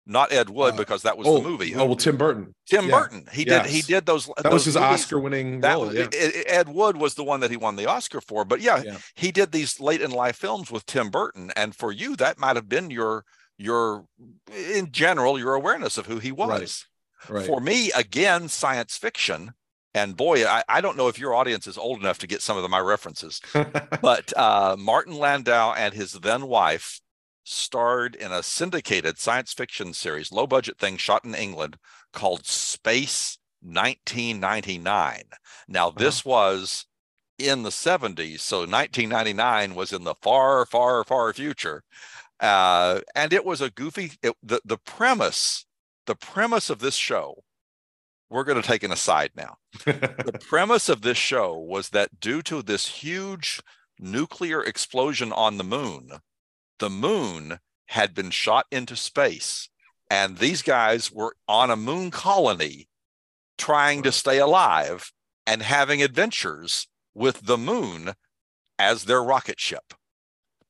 Not Ed Wood uh, because that was oh, the movie. Oh well, Tim Burton. Tim yeah. Burton. He yes. did. He did those. That those was his Oscar-winning role. Yeah. Ed Wood was the one that he won the Oscar for. But yeah, yeah, he did these late in life films with Tim Burton, and for you, that might have been your your in general your awareness of who he was. Right. Right. For me, again, science fiction and boy, I, I, don't know if your audience is old enough to get some of the, my references, but uh, Martin Landau and his then wife starred in a syndicated science fiction series, low budget thing shot in England called Space 1999. Now, uh-huh. this was in the 70s, so 1999 was in the far, far, far future. Uh, and it was a goofy, it, the, the premise, the premise of this show we're going to take an aside now. the premise of this show was that due to this huge nuclear explosion on the moon, the moon had been shot into space. And these guys were on a moon colony trying to stay alive and having adventures with the moon as their rocket ship.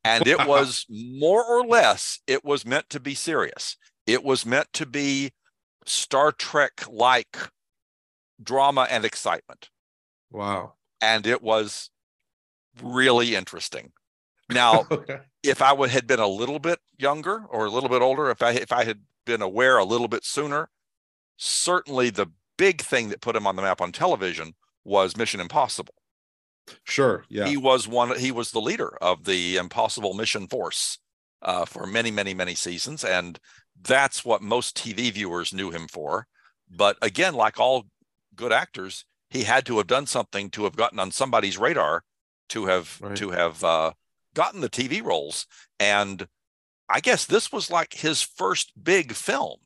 And it was more or less, it was meant to be serious. It was meant to be Star Trek like drama and excitement. Wow. And it was really interesting. Now, okay. if I would had been a little bit younger or a little bit older, if I if I had been aware a little bit sooner, certainly the big thing that put him on the map on television was Mission Impossible. Sure. Yeah. He was one. He was the leader of the Impossible Mission Force uh, for many, many, many seasons, and that's what most TV viewers knew him for. But again, like all good actors, he had to have done something to have gotten on somebody's radar to have right. to have uh, gotten the TV roles. And I guess this was like his first big film.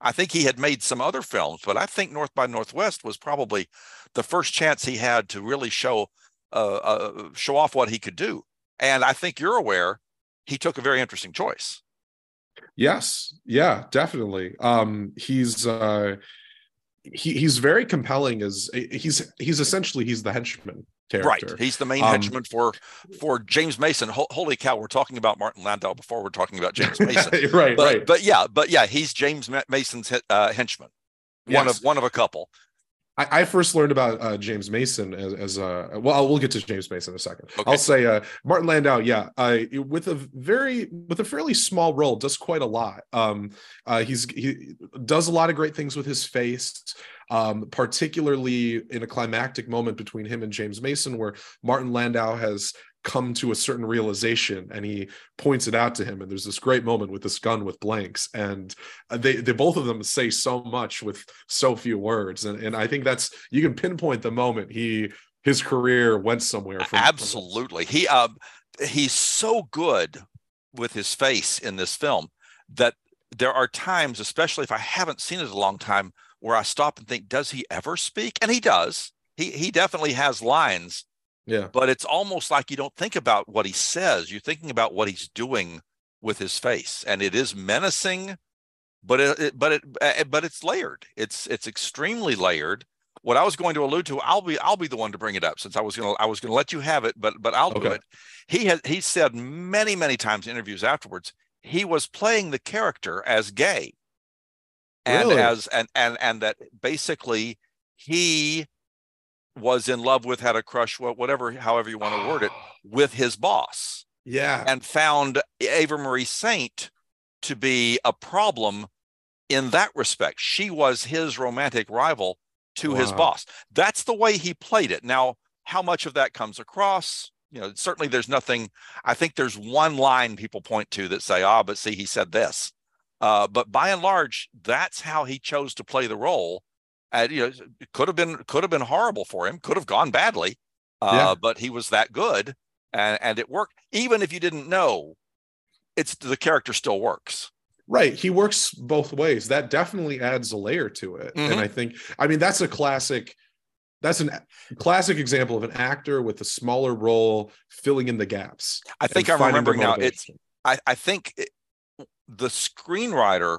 I think he had made some other films, but I think North by Northwest was probably the first chance he had to really show uh, uh, show off what he could do. And I think you're aware he took a very interesting choice. Yes, yeah, definitely. Um, he's uh, he, he's very compelling as he's he's essentially he's the henchman character. Right. He's the main um, henchman for for James Mason. holy cow, we're talking about Martin Landau before we're talking about James Mason. right, but, right. But yeah, but yeah, he's James Mason's uh, henchman. Yes. One of one of a couple. I, I first learned about uh, James Mason as, as a well. We'll get to James Mason in a second. Okay. I'll say uh, Martin Landau. Yeah, uh, with a very with a fairly small role, does quite a lot. Um, uh, he's he does a lot of great things with his face. Um, particularly in a climactic moment between him and James Mason, where Martin Landau has come to a certain realization and he points it out to him. And there's this great moment with this gun with blanks. And uh, they they both of them say so much with so few words. And and I think that's you can pinpoint the moment he his career went somewhere from, absolutely. From he um he's so good with his face in this film that there are times especially if I haven't seen it a long time where I stop and think does he ever speak? And he does. He he definitely has lines yeah. But it's almost like you don't think about what he says. You're thinking about what he's doing with his face, and it is menacing, but it, but it but it's layered. It's it's extremely layered. What I was going to allude to, I'll be I'll be the one to bring it up since I was gonna I was gonna let you have it, but but I'll okay. do it. He has he said many many times in interviews afterwards he was playing the character as gay, and really? as and and and that basically he was in love with, had a crush, whatever, however you want to word it, with his boss. Yeah. And found Eva Marie Saint to be a problem in that respect. She was his romantic rival to wow. his boss. That's the way he played it. Now, how much of that comes across? You know, certainly there's nothing. I think there's one line people point to that say, ah, but see, he said this. Uh, but by and large, that's how he chose to play the role and you know, it could have been could have been horrible for him, could have gone badly, uh, yeah. but he was that good, and and it worked. Even if you didn't know, it's the character still works. Right, he works both ways. That definitely adds a layer to it, mm-hmm. and I think, I mean, that's a classic. That's a classic example of an actor with a smaller role filling in the gaps. I think I'm remembering now. It's I, I think it, the screenwriter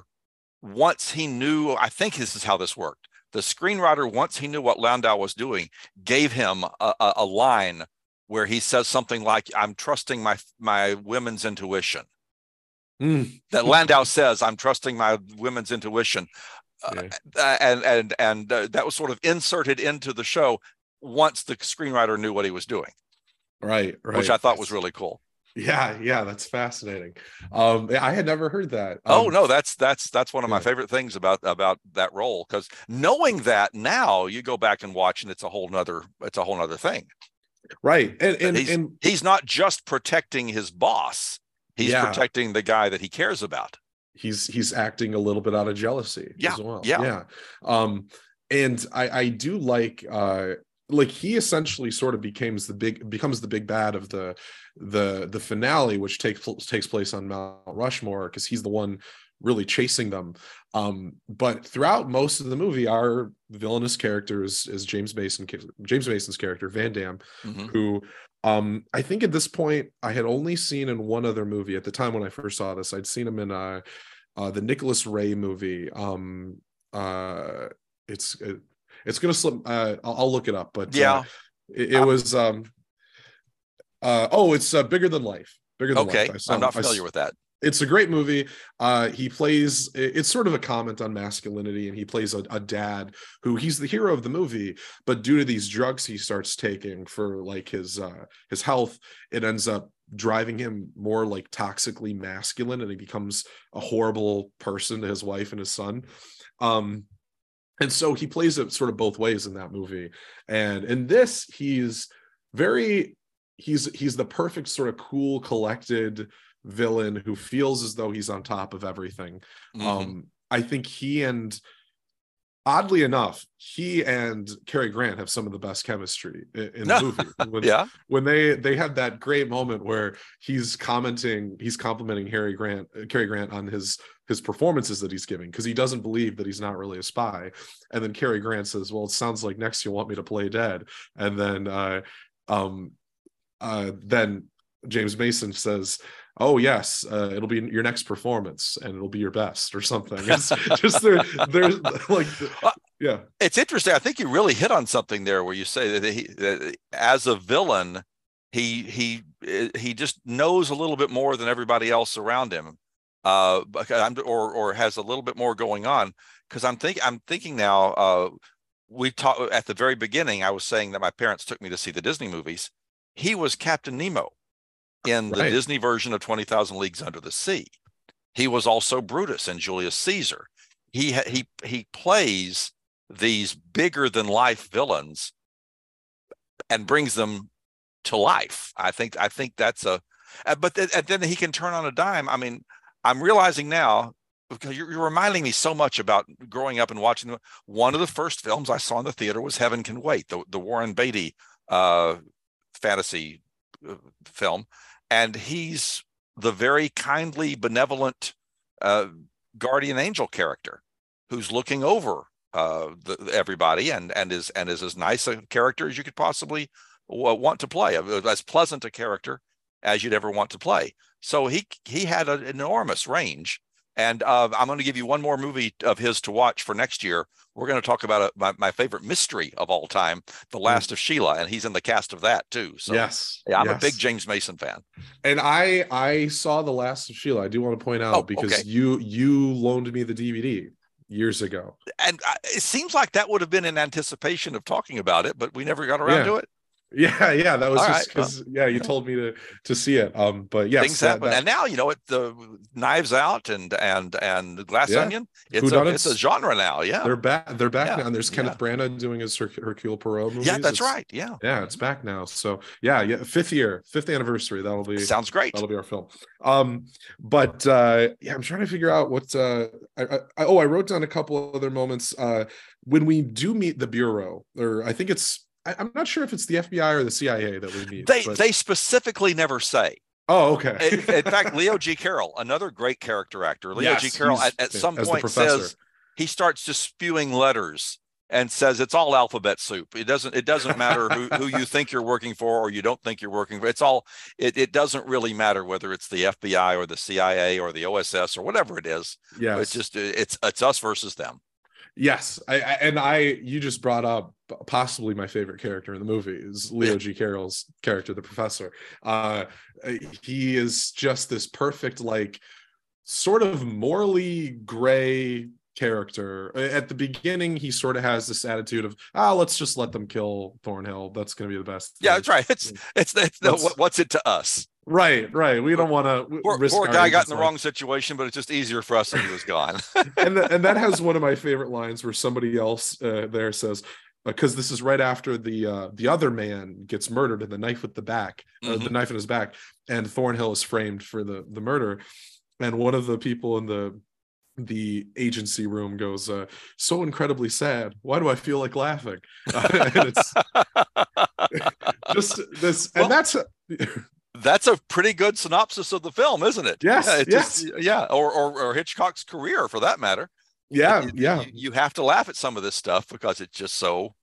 once he knew. I think this is how this worked the screenwriter, once he knew what Landau was doing, gave him a, a, a line where he says something like, "I'm trusting my my women's intuition." Mm. That Landau says, "I'm trusting my women's intuition," uh, and and and uh, that was sort of inserted into the show once the screenwriter knew what he was doing. Right, right. Which I thought was really cool. Yeah, yeah, that's fascinating. Um, I had never heard that. Oh, um, oh no, that's that's that's one of my favorite things about about that role because knowing that now you go back and watch and it's a whole nother it's a whole nother thing. Right, and and he's, and he's not just protecting his boss; he's yeah. protecting the guy that he cares about. He's he's acting a little bit out of jealousy yeah, as well. Yeah, yeah. Um, and I I do like uh like he essentially sort of becomes the big becomes the big bad of the the the finale which takes takes place on Mount Rushmore because he's the one really chasing them. Um but throughout most of the movie our villainous character is, is James Mason James Mason's character Vandamm mm-hmm. who um I think at this point I had only seen in one other movie. At the time when I first saw this I'd seen him in uh, uh the Nicholas Ray movie. Um uh it's it, it's gonna slip. Uh, I'll, I'll, look it up, but yeah, uh, it, it was. Um, uh, oh, it's uh, bigger than life. Bigger than okay. life. I'm not familiar I, with that. It's a great movie. Uh, he plays. It's sort of a comment on masculinity, and he plays a, a dad who he's the hero of the movie, but due to these drugs he starts taking for like his uh, his health, it ends up driving him more like toxically masculine, and he becomes a horrible person to his wife and his son. Um, and so he plays it sort of both ways in that movie and in this he's very he's he's the perfect sort of cool collected villain who feels as though he's on top of everything mm-hmm. um i think he and oddly enough, he and Cary Grant have some of the best chemistry in, the movie. When, yeah, when they they had that great moment where he's commenting, he's complimenting Harry Grant, uh, Cary Grant on his his performances that he's giving because he doesn't believe that he's not really a spy. And then Cary Grant says, "Well, it sounds like next you want me to play dead." And then, uh, um, uh, then James Mason says, oh yes uh, it'll be your next performance and it'll be your best or something it's just there there's like yeah it's interesting i think you really hit on something there where you say that he that as a villain he he eh, he just knows a little bit more than everybody else around him uh or or has a little bit more going on because i'm thinking i'm thinking now uh we talked at the very beginning. I was saying that my parents took me to see the Disney movies. He was Captain Nemo in the Right. Disney version of Twenty Thousand Leagues Under the Sea. He was also Brutus and Julius Caesar. He he he plays these bigger than life villains and brings them to life. I think I think that's a, uh, but th- and then he can turn on a dime. I mean, I'm realizing now because you're, you're reminding me so much about growing up and watching them. One of the first films I saw in the theater was Heaven Can Wait, the the Warren Beatty uh, fantasy uh, film, and he's the very kindly, benevolent uh, guardian angel character who's looking over uh, the, everybody and and is and is as nice a character as you could possibly want to play, as pleasant a character as you'd ever want to play. So he he had an enormous range. And uh, I'm going to give you one more movie of his to watch for next year. We're going to talk about a, my, my favorite mystery of all time, The hmm. Last of Sheila, and he's in the cast of that too. So yes. yeah, I'm a big James Mason fan. And I I saw the last of Sheila. I do want to point out Oh, because okay. you you loaned me the DVD years ago. And I, it seems like that would have been in anticipation of talking about it, but we never got around Yeah. to it. Yeah, yeah, that was All just right, because yeah, you told me to to see it. Um, but yeah, Things that- happen, that- and now you know it. The Knives Out and and and Glass Yeah. Onion. It's a, it's a genre now. Yeah, they're back. They're back Yeah, now. And there's yeah. Kenneth Branagh doing his Her- Hercule Poirot movies. yeah, that's It's- right. Yeah, Yeah, it's back now. So yeah, yeah, fifth year, fifth anniversary. That'll be sounds great. that'll be our film. Um, but uh, yeah, I'm trying to figure out what. Uh, I, I oh, I wrote down a couple other moments. Uh, when we do meet the bureau, or I think it's. I, I'm not sure if it's the FBI or the CIA that we need. They but- they specifically never say. Oh, okay. In, in fact, Leo G. Carroll, another great character actor, Leo G. Carroll, at, at some point says he starts just spewing letters and says it's all alphabet soup. It doesn't it doesn't matter who, who you think you're working for or you don't think you're working for. It's all it, it doesn't really matter whether it's the FBI or the CIA or the OSS or whatever it is. Yeah. It's just it's it's us versus them. Yes, I, I and I you just brought up possibly my favorite character in the movie is Leo G. Carroll's character, the professor. Uh, he is just this perfect, like, sort of morally gray character. At the beginning, he sort of has this attitude of, ah, let's just let them kill Thornhill. That's going to be the best. Yeah, that's right. It's it's, it's the, what's it to us? right, right. We don't want to. Poor, poor guy got in the wrong situation, but it's just easier for us if he was gone. and the, and that has one of my favorite lines where somebody else uh, there says because this is right after the uh, the other man gets murdered and the knife with the back or the Mhm. knife in his back and Thornhill is framed for the the murder and one of the people in the the agency room goes uh, so incredibly sad why do i feel like laughing and it's just this Well- and that's That's a pretty good synopsis of the film, isn't it? Yes, yeah, it's just- yeah, or, or or Hitchcock's career for that matter. yeah You- yeah you, you have to laugh at some of this stuff because it's just so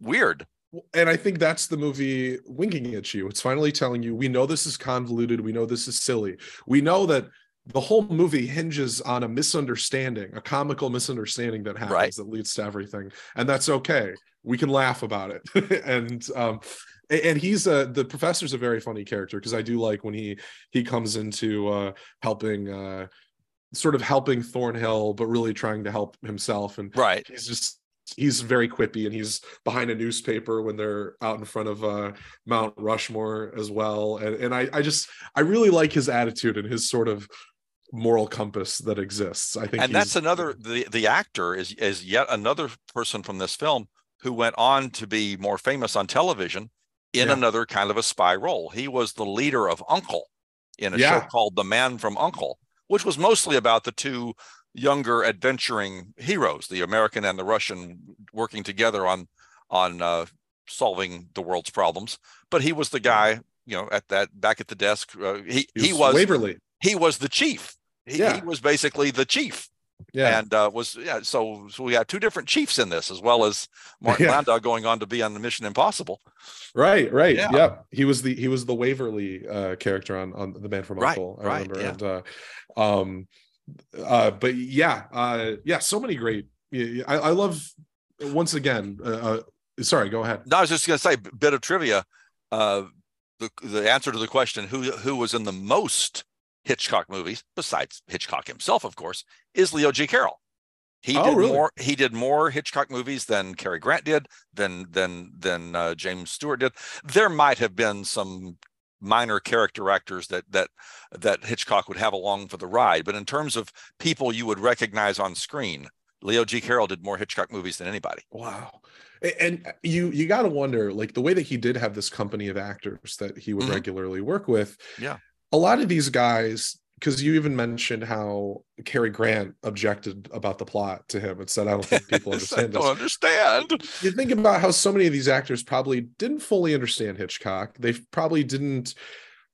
weird. and I think that's the movie winking at you. It's finally telling you, we know this is convoluted. We know this is silly. We know that the whole movie hinges on a misunderstanding, a comical misunderstanding that happens Right. that leads to everything. And that's okay. We can laugh about it. and um and he's a the professor's a very funny character because I do like when he he comes into uh helping uh sort of helping Thornhill, but really trying to help himself. And Right. he's just he's very quippy and he's behind a newspaper when they're out in front of uh mount rushmore as well and, and i i just i really like his attitude and his sort of moral compass that exists i think And that's another the the actor is is yet another person from this film who went on to be more famous on television in Yeah. another kind of a spy role. He was the leader of U.N.C.L.E. in a Yeah. show called The Man from U.N.C.L.E., which was mostly about the two younger adventuring heroes, the American and the Russian working together on on uh, solving the world's problems. But he was the guy, you know, at that back at the desk. Uh, he he was waverly he was the chief. He, Yeah. he was basically the chief, yeah and uh, was yeah. So so we got two different chiefs in this, as well as Martin Yeah. Landau going on to be on the Mission Impossible. right right Yeah. yeah. he was the he was the waverly uh character on on the man from Right, U.N.C.L.E. i right, remember yeah. and uh um uh but yeah uh yeah so many great i, I love once again uh, uh sorry go ahead No, I was just going to say, bit of trivia. Uh, the the answer to the question who who was in the most Hitchcock movies, besides Hitchcock himself, of course, is Leo G. Carroll. He Oh, did really? more. He did more Hitchcock movies than Cary Grant did, than than than uh, James Stewart did. There might have been some minor character actors that that that Hitchcock would have along for the ride, but in terms of people you would recognize on screen, Leo G. Carroll did more Hitchcock movies than anybody. Wow. And you you got to wonder like the way that he did have this company of actors that he would Mhm. regularly work with. Yeah. A lot of these guys because you even mentioned how Cary Grant objected about the plot to him and said I don't think people I understand don't this. understand. You think about how so many of these actors probably didn't fully understand Hitchcock. They probably didn't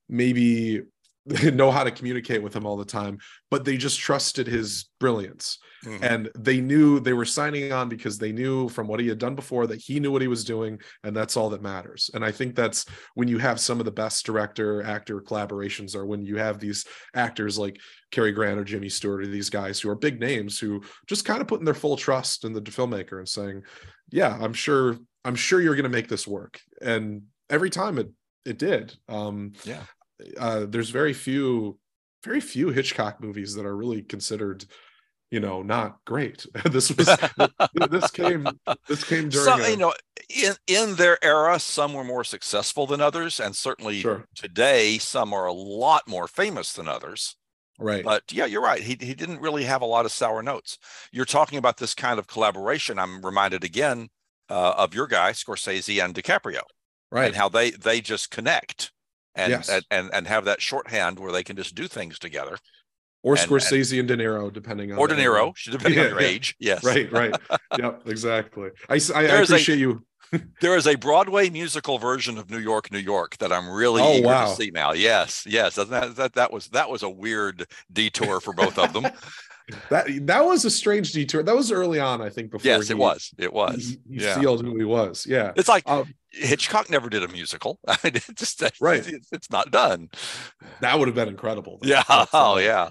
maybe know how to communicate with him all the time, but they just trusted his brilliance Mhm. and they knew they were signing on because they knew from what he had done before that he knew what he was doing and that's all that matters and i think that's when you have some of the best director actor collaborations or when you have these actors like Cary Grant or Jimmy Stewart or these guys who are big names who just kind of putting their full trust in the filmmaker and saying yeah i'm sure i'm sure you're going to make this work and every time it it did um Yeah. Uh there's very few very few hitchcock movies that are really considered you know not great this was this came this came during Some, a- you know, in in their era, some were more successful than others, and certainly sure today, some are a lot more famous than others. right But yeah, you're right. He he didn't really have a lot of sour notes. You're talking about this kind of collaboration. I'm reminded again uh, of your guy Scorsese and DiCaprio, right and how they they just connect and, Yes. and and and have that shorthand where they can just do things together. or and- Scorsese and, De Niro depending on Or De Niro, depending on Yeah, your yeah. age. Yes, right right yep exactly I, There's a- appreciate you There is a Broadway musical version of New York, New York that I'm really Oh, eager wow. to see now. Yes, yes, that, that that was that was a weird detour for both of them. That that was a strange detour that was early on i think before yes, he, it was. It was. he, he yeah. sealed who he was yeah It's like um, Hitchcock never did a musical. I mean, it just Right. It's, it's not done. that would have been incredible Yeah. But, uh, Oh, yeah.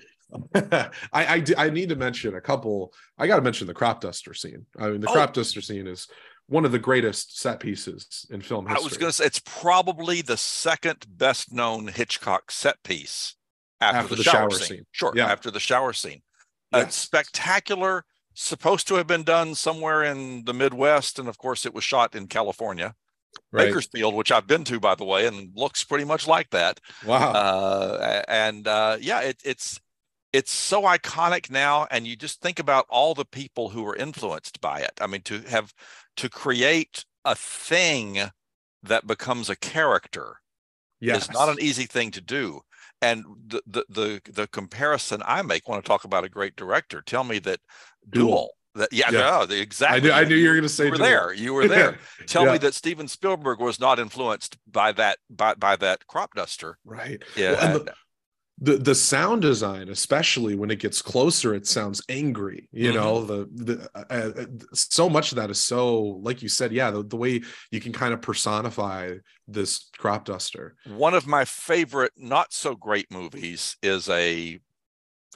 I, I need to mention a couple. I got to mention the crop duster scene. I mean, the Oh. crop duster scene is one of the greatest set pieces in film history. I was going to say it's probably the second best known Hitchcock set piece after, the, shower, scene. Sure, Yeah. after the shower scene. It's spectacular. Supposed to have been done somewhere in the Midwest, and of course, it was shot in California, right. Bakersfield, which I've been to, by the way, and looks pretty much like that. Wow. Uh, and uh, yeah, it, it's it's so iconic now, and you just think about all the people who were influenced by it. I mean, to have to create a thing that becomes a character yes. is not an easy thing to do. And the the the, the comparison I make when I talk about a great director, tell me that Duel. Duel. That yeah, Yeah. no, the- I knew. I knew you were going to say. you were Duel. there. You were there. Tell Yeah. me that Steven Spielberg was not influenced by that by by that crop duster. Right. Yeah, Well, and and- the the sound design especially when it gets closer it sounds angry you Mm-hmm. know the the uh, uh, so much of that is so like you said yeah the, the way you can kind of personify this crop duster one of my favorite not so great movies is a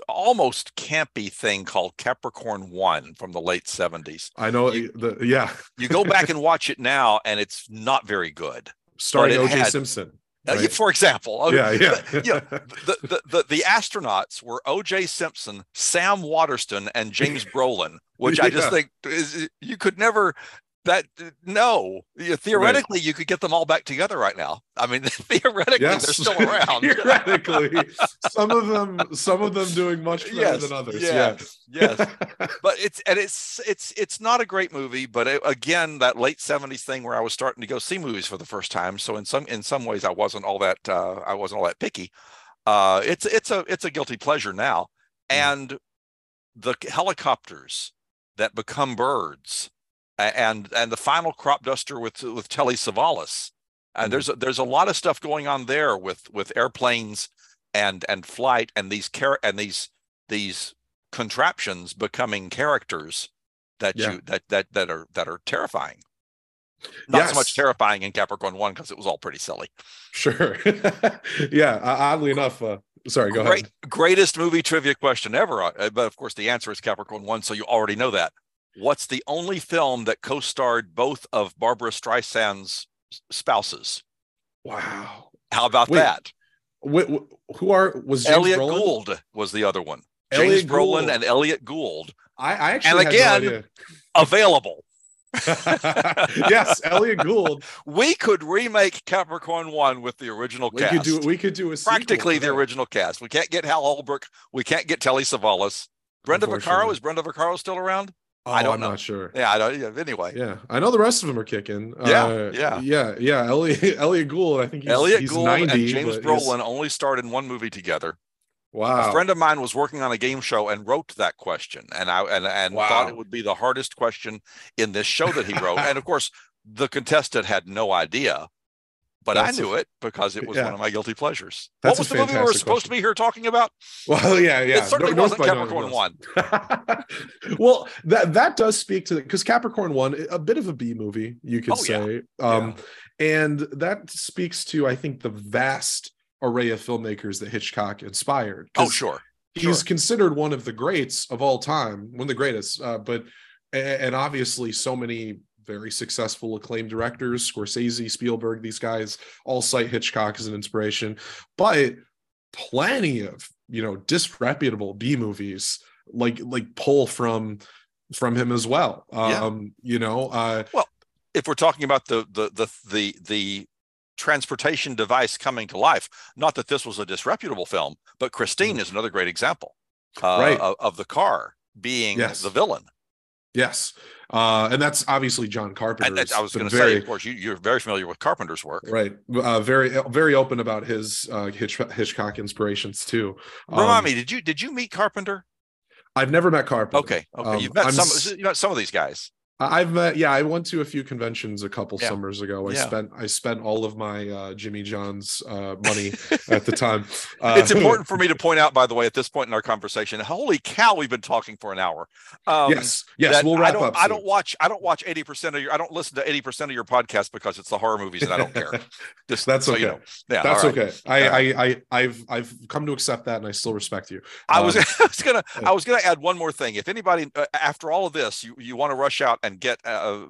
almost campy thing called Capricorn 1 from the late 70s. i know You- the yeah You go back and watch it now and it's not very good. starring it oj had- simpson Uh. For example, uh, yeah yeah but, you know, the, the, the, the astronauts were O.J. Simpson, Sam Waterston, and James Brolin, which I just think is, you could never. That no, theoretically you could get them all back together right now. I mean, theoretically yes. they're still around. theoretically. Some of them some of them doing much better Yes, than others. Yes, yeah. Yes. but it's and it's it's it's not a great movie but it, again that late 70s thing where i was starting to go see movies for the first time so in some in some ways i wasn't all that uh i wasn't all that picky. Uh it's it's a it's a guilty pleasure now. Mm. and the helicopters that become birds and and the final crop duster with with telly savalas and Mhm. there's a, there's a lot of stuff going on there with with airplanes and and flight and these char- and these these contraptions becoming characters that Yeah. you that that that are that are terrifying. Not so much terrifying in Capricorn One because it was all pretty silly. sure yeah uh, oddly enough uh sorry go Great, ahead greatest movie trivia question ever. uh, But of course, the answer is Capricorn One, so you already know that. What's the only film that co-starred both of Barbra Streisand's spouses? wow How about Wait, that? Wh- wh- who are was James Elliott Brolin? Gould was the other one. Elliott James Brolin Gould. and Elliot Gould. I, I actually and again available. yes, Elliott Gould. We could remake Capricorn One with the original we cast. Could do, we could do a practically the original cast. We can't get Hal Holbrook. We can't get Telly Savalas. Brenda Vaccaro is Brenda Vaccaro still around? Oh, I don't I'm know. not sure. Yeah, I don't. Yeah, anyway. Yeah, I know the rest of them are kicking. Yeah, uh, yeah, yeah, yeah. Elliott, Elliott Gould. I think he's, Elliott he's Gould 90, and James Brolin only starred in one movie together. Wow. A friend of mine was working on a game show and wrote that question, and I and and wow. thought it would be the hardest question in this show that he wrote. and of course, the contestant had no idea but That's I knew it because it was yeah. one of my guilty pleasures. That's what was the movie we were supposed question. to be here talking about? Well, yeah, yeah. It certainly North wasn't Capricorn One. well, that that does speak to because Capricorn One, a bit of a B movie, you could oh, say, yeah. Um, yeah. and that speaks to I think the vast array of filmmakers that Hitchcock inspired. Oh, sure. He's sure. considered one of the greats of all time, one of the greatest. Uh, but and obviously, so many very successful, acclaimed directors, Scorsese, Spielberg, these guys all cite Hitchcock as an inspiration, but plenty of you know disreputable B movies like like pull from from him as well. Yeah. Um, you know, uh, well, if we're talking about the the the the the transportation device coming to life, not that this was a disreputable film, but Christine mm. is another great example uh, right. of, of, the car being yes. the villain. Yes. Uh, and that's obviously John Carpenter. I was going to say, of course, you, are very familiar with Carpenter's work, right? Uh, very, very open about his uh, Hitch, Hitchcock inspirations too. Um, Remind me, did you did you meet Carpenter? I've never met Carpenter. Okay, okay, um, you've met I'm, some. You met some of these guys. I've met, yeah, I went to a few conventions a couple yeah. summers ago. I yeah. spent I spent all of my uh, Jimmy John's uh, money at the time. Uh, it's important for me to point out, by the way, at this point in our conversation, holy cow, we've been talking for an hour. Um, yes, yes, we'll wrap I don't, up. Soon. I don't watch. I don't watch eighty percent of your. I don't listen to eighty percent of your podcast because it's the horror movies, and I don't care. Just that's so okay. You know. Yeah, that's right. okay. I. I, I, I've, I've come to accept that, and I still respect you. I was, um, I was gonna, I was gonna add one more thing. If anybody, uh, after all of this, you, you want to rush out and get. Uh,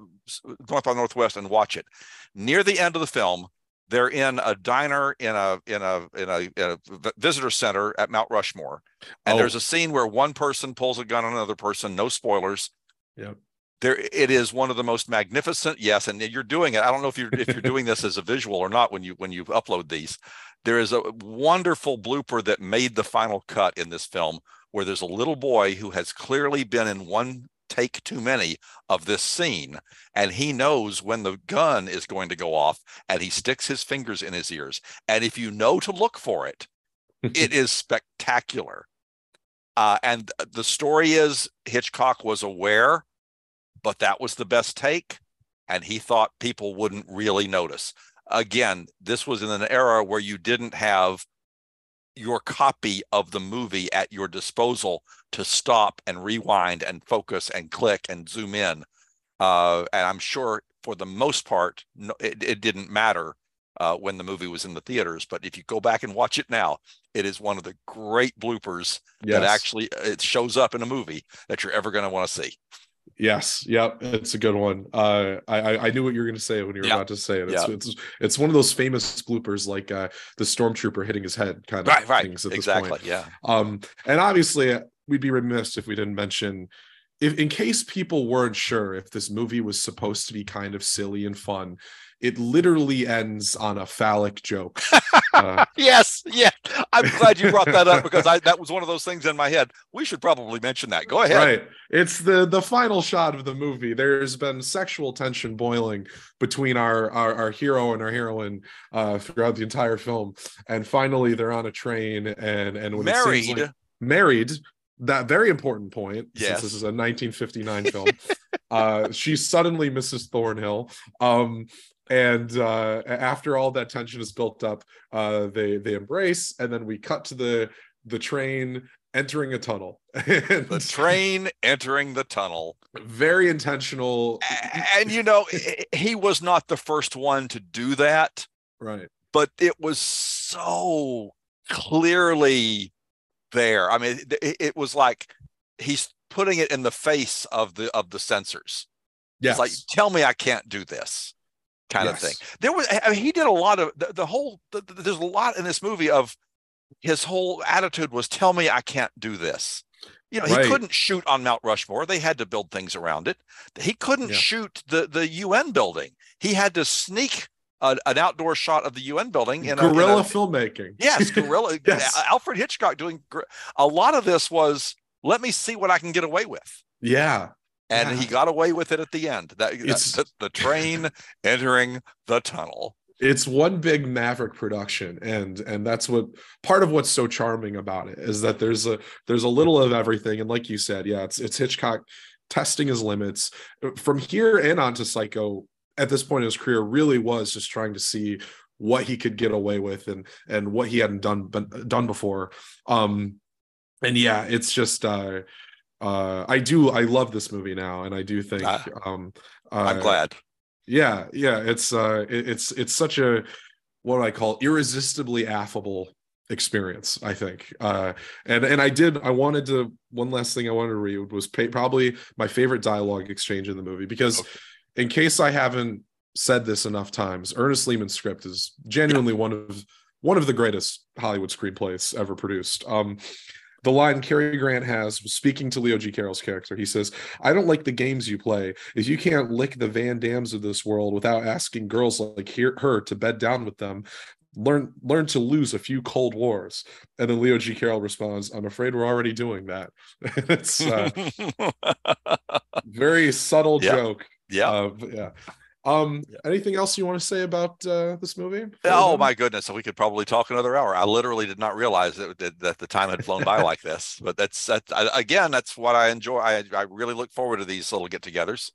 North by Northwest and watch it. Near the end of the film, they're in a diner in a in a in a, in a visitor center at Mount Rushmore, and oh. there's a scene where one person pulls a gun on another person. No spoilers. Yep. There, it is one of the most magnificent. Yes, and you're doing it. I don't know if you're if you're doing this as a visual or not when you when you upload these. There is a wonderful blooper that made the final cut in this film where there's a little boy who has clearly been in one take too many of this scene and he knows when the gun is going to go off and he sticks his fingers in his ears. And if you know to look for it it is spectacular. Uh, and the story is hitchcock was aware but that was the best take and he thought people wouldn't really notice. Again this was in an era where you didn't have your copy of the movie at your disposal to stop and rewind and focus and click and zoom in. Uh, and I'm sure for the most part, no, it, it, didn't matter uh, when the movie was in the theaters. But if you go back and watch it now, it is one of the great bloopers yes. that actually it shows up in a movie that you're ever going to want to see. Yes, yep, it's a good one. Uh, I I knew what you were going to say when you were yep. about to say it. It's, yep. it's it's one of those famous bloopers, like uh, the stormtrooper hitting his head, kind of right, right. things. At exactly, this point. yeah. Um, and obviously, uh, we'd be remiss if we didn't mention, if in case people weren't sure if this movie was supposed to be kind of silly and fun, it literally ends on a phallic joke. Uh, yes, yeah. I'm glad you brought that up because I that was one of those things in my head. We should probably mention that. Go ahead. Right. It's the the final shot of the movie. There's been sexual tension boiling between our our, our hero and our heroine uh, throughout the entire film, and finally they're on a train and and when married. Like married that very important point yes. since this is a 1959 film uh she's suddenly mrs thornhill um and uh, after all that tension is built up, uh, they they embrace, and then we cut to the the train entering a tunnel. the train entering the tunnel. Very intentional. And you know, he was not the first one to do that. Right. But it was so clearly there. I mean, it, was like he's putting it in the face of the of the censors. Yes. It's like, tell me I can't do this kind yes. of thing. There was, I mean, he did a lot of the, the whole. The, there's a lot in this movie of his whole attitude was, "Tell me I can't do this." You know, Right. he couldn't shoot on Mount Rushmore. They had to build things around it. He couldn't Yeah. shoot the the UN building. He had to sneak a, an outdoor shot of the UN building in a- in a, Guerrilla filmmaking. Yes, guerrilla. Yes. Alfred Hitchcock doing a lot of this was let me see what I can get away with. Yeah. And Yeah. he got away with it at the end. That, It's- the, the train entering the tunnel. it's one big maverick production and and that's what part of what's so charming about it is that there's a there's a little of everything and like you said yeah it's it's hitchcock testing his limits from here and on to psycho at this point in his career really was just trying to see what he could get away with and and what he hadn't done been, done before um and yeah it's just uh uh i do i love this movie now and i do think Ah, um I'm uh, glad. yeah yeah it's uh it- it's it's such a what do i call irresistibly affable experience i think uh and and i did i wanted to one last thing i wanted to read was pay, probably my favorite dialogue exchange in the movie because Okay. in case i haven't said this enough times ernest lehman's script is genuinely one of one of the greatest hollywood screenplays ever produced um the line Cary Grant has speaking to Leo G. Carroll's character, he says, I don't like the games you play. If you can't lick the Vandamms of this world without asking girls like her, her to bed down with them, learn learn to lose a few cold wars. And then Leo G. Carroll responds, I'm afraid we're already doing that. it's a very subtle Yeah. joke. yeah. Uh, yeah. Um, anything else you want to say about uh, this movie? Oh my goodness! We could probably talk another hour. I literally did not realize that that, that the time had flown by like this. But that's that again. That's what I enjoy. I I really look forward to these little get-togethers,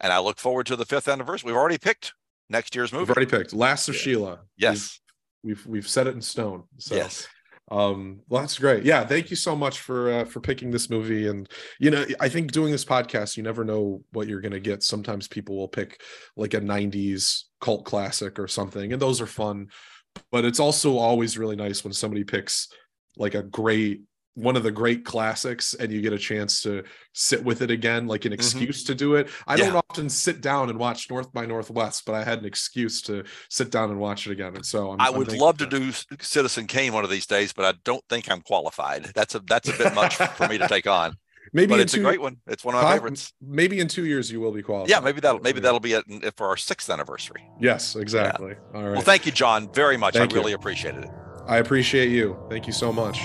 and I look forward to the fifth anniversary. We've already picked next year's movie. We've already picked Last of Yeah. Sheila. yes, We've, we've we've set it in stone. So yes. Um well that's great. Yeah thank you so much for uh, for picking this movie and you know i think doing this podcast you never know what you're going to get. Sometimes people will pick like a 90s cult classic or something and those are fun but it's also always really nice when somebody picks like a great one of the great classics and you get a chance to sit with it again like an mm-hmm. excuse to do it i don't often sit down and watch north by northwest but i had an excuse to sit down and watch it again and so I'm, I would love to do Citizen Kane one of these days, but I don't think I'm qualified. That's a that's a bit much for me to take on. maybe But it's a great one. It's one of my Pop- favorites. maybe in two years you will be qualified. Yeah, maybe that'll maybe that'll be it for our sixth anniversary. Yes, exactly. All right. Well, thank you, John, very much. Thank I you. really appreciated it. I appreciate you. Thank you so much.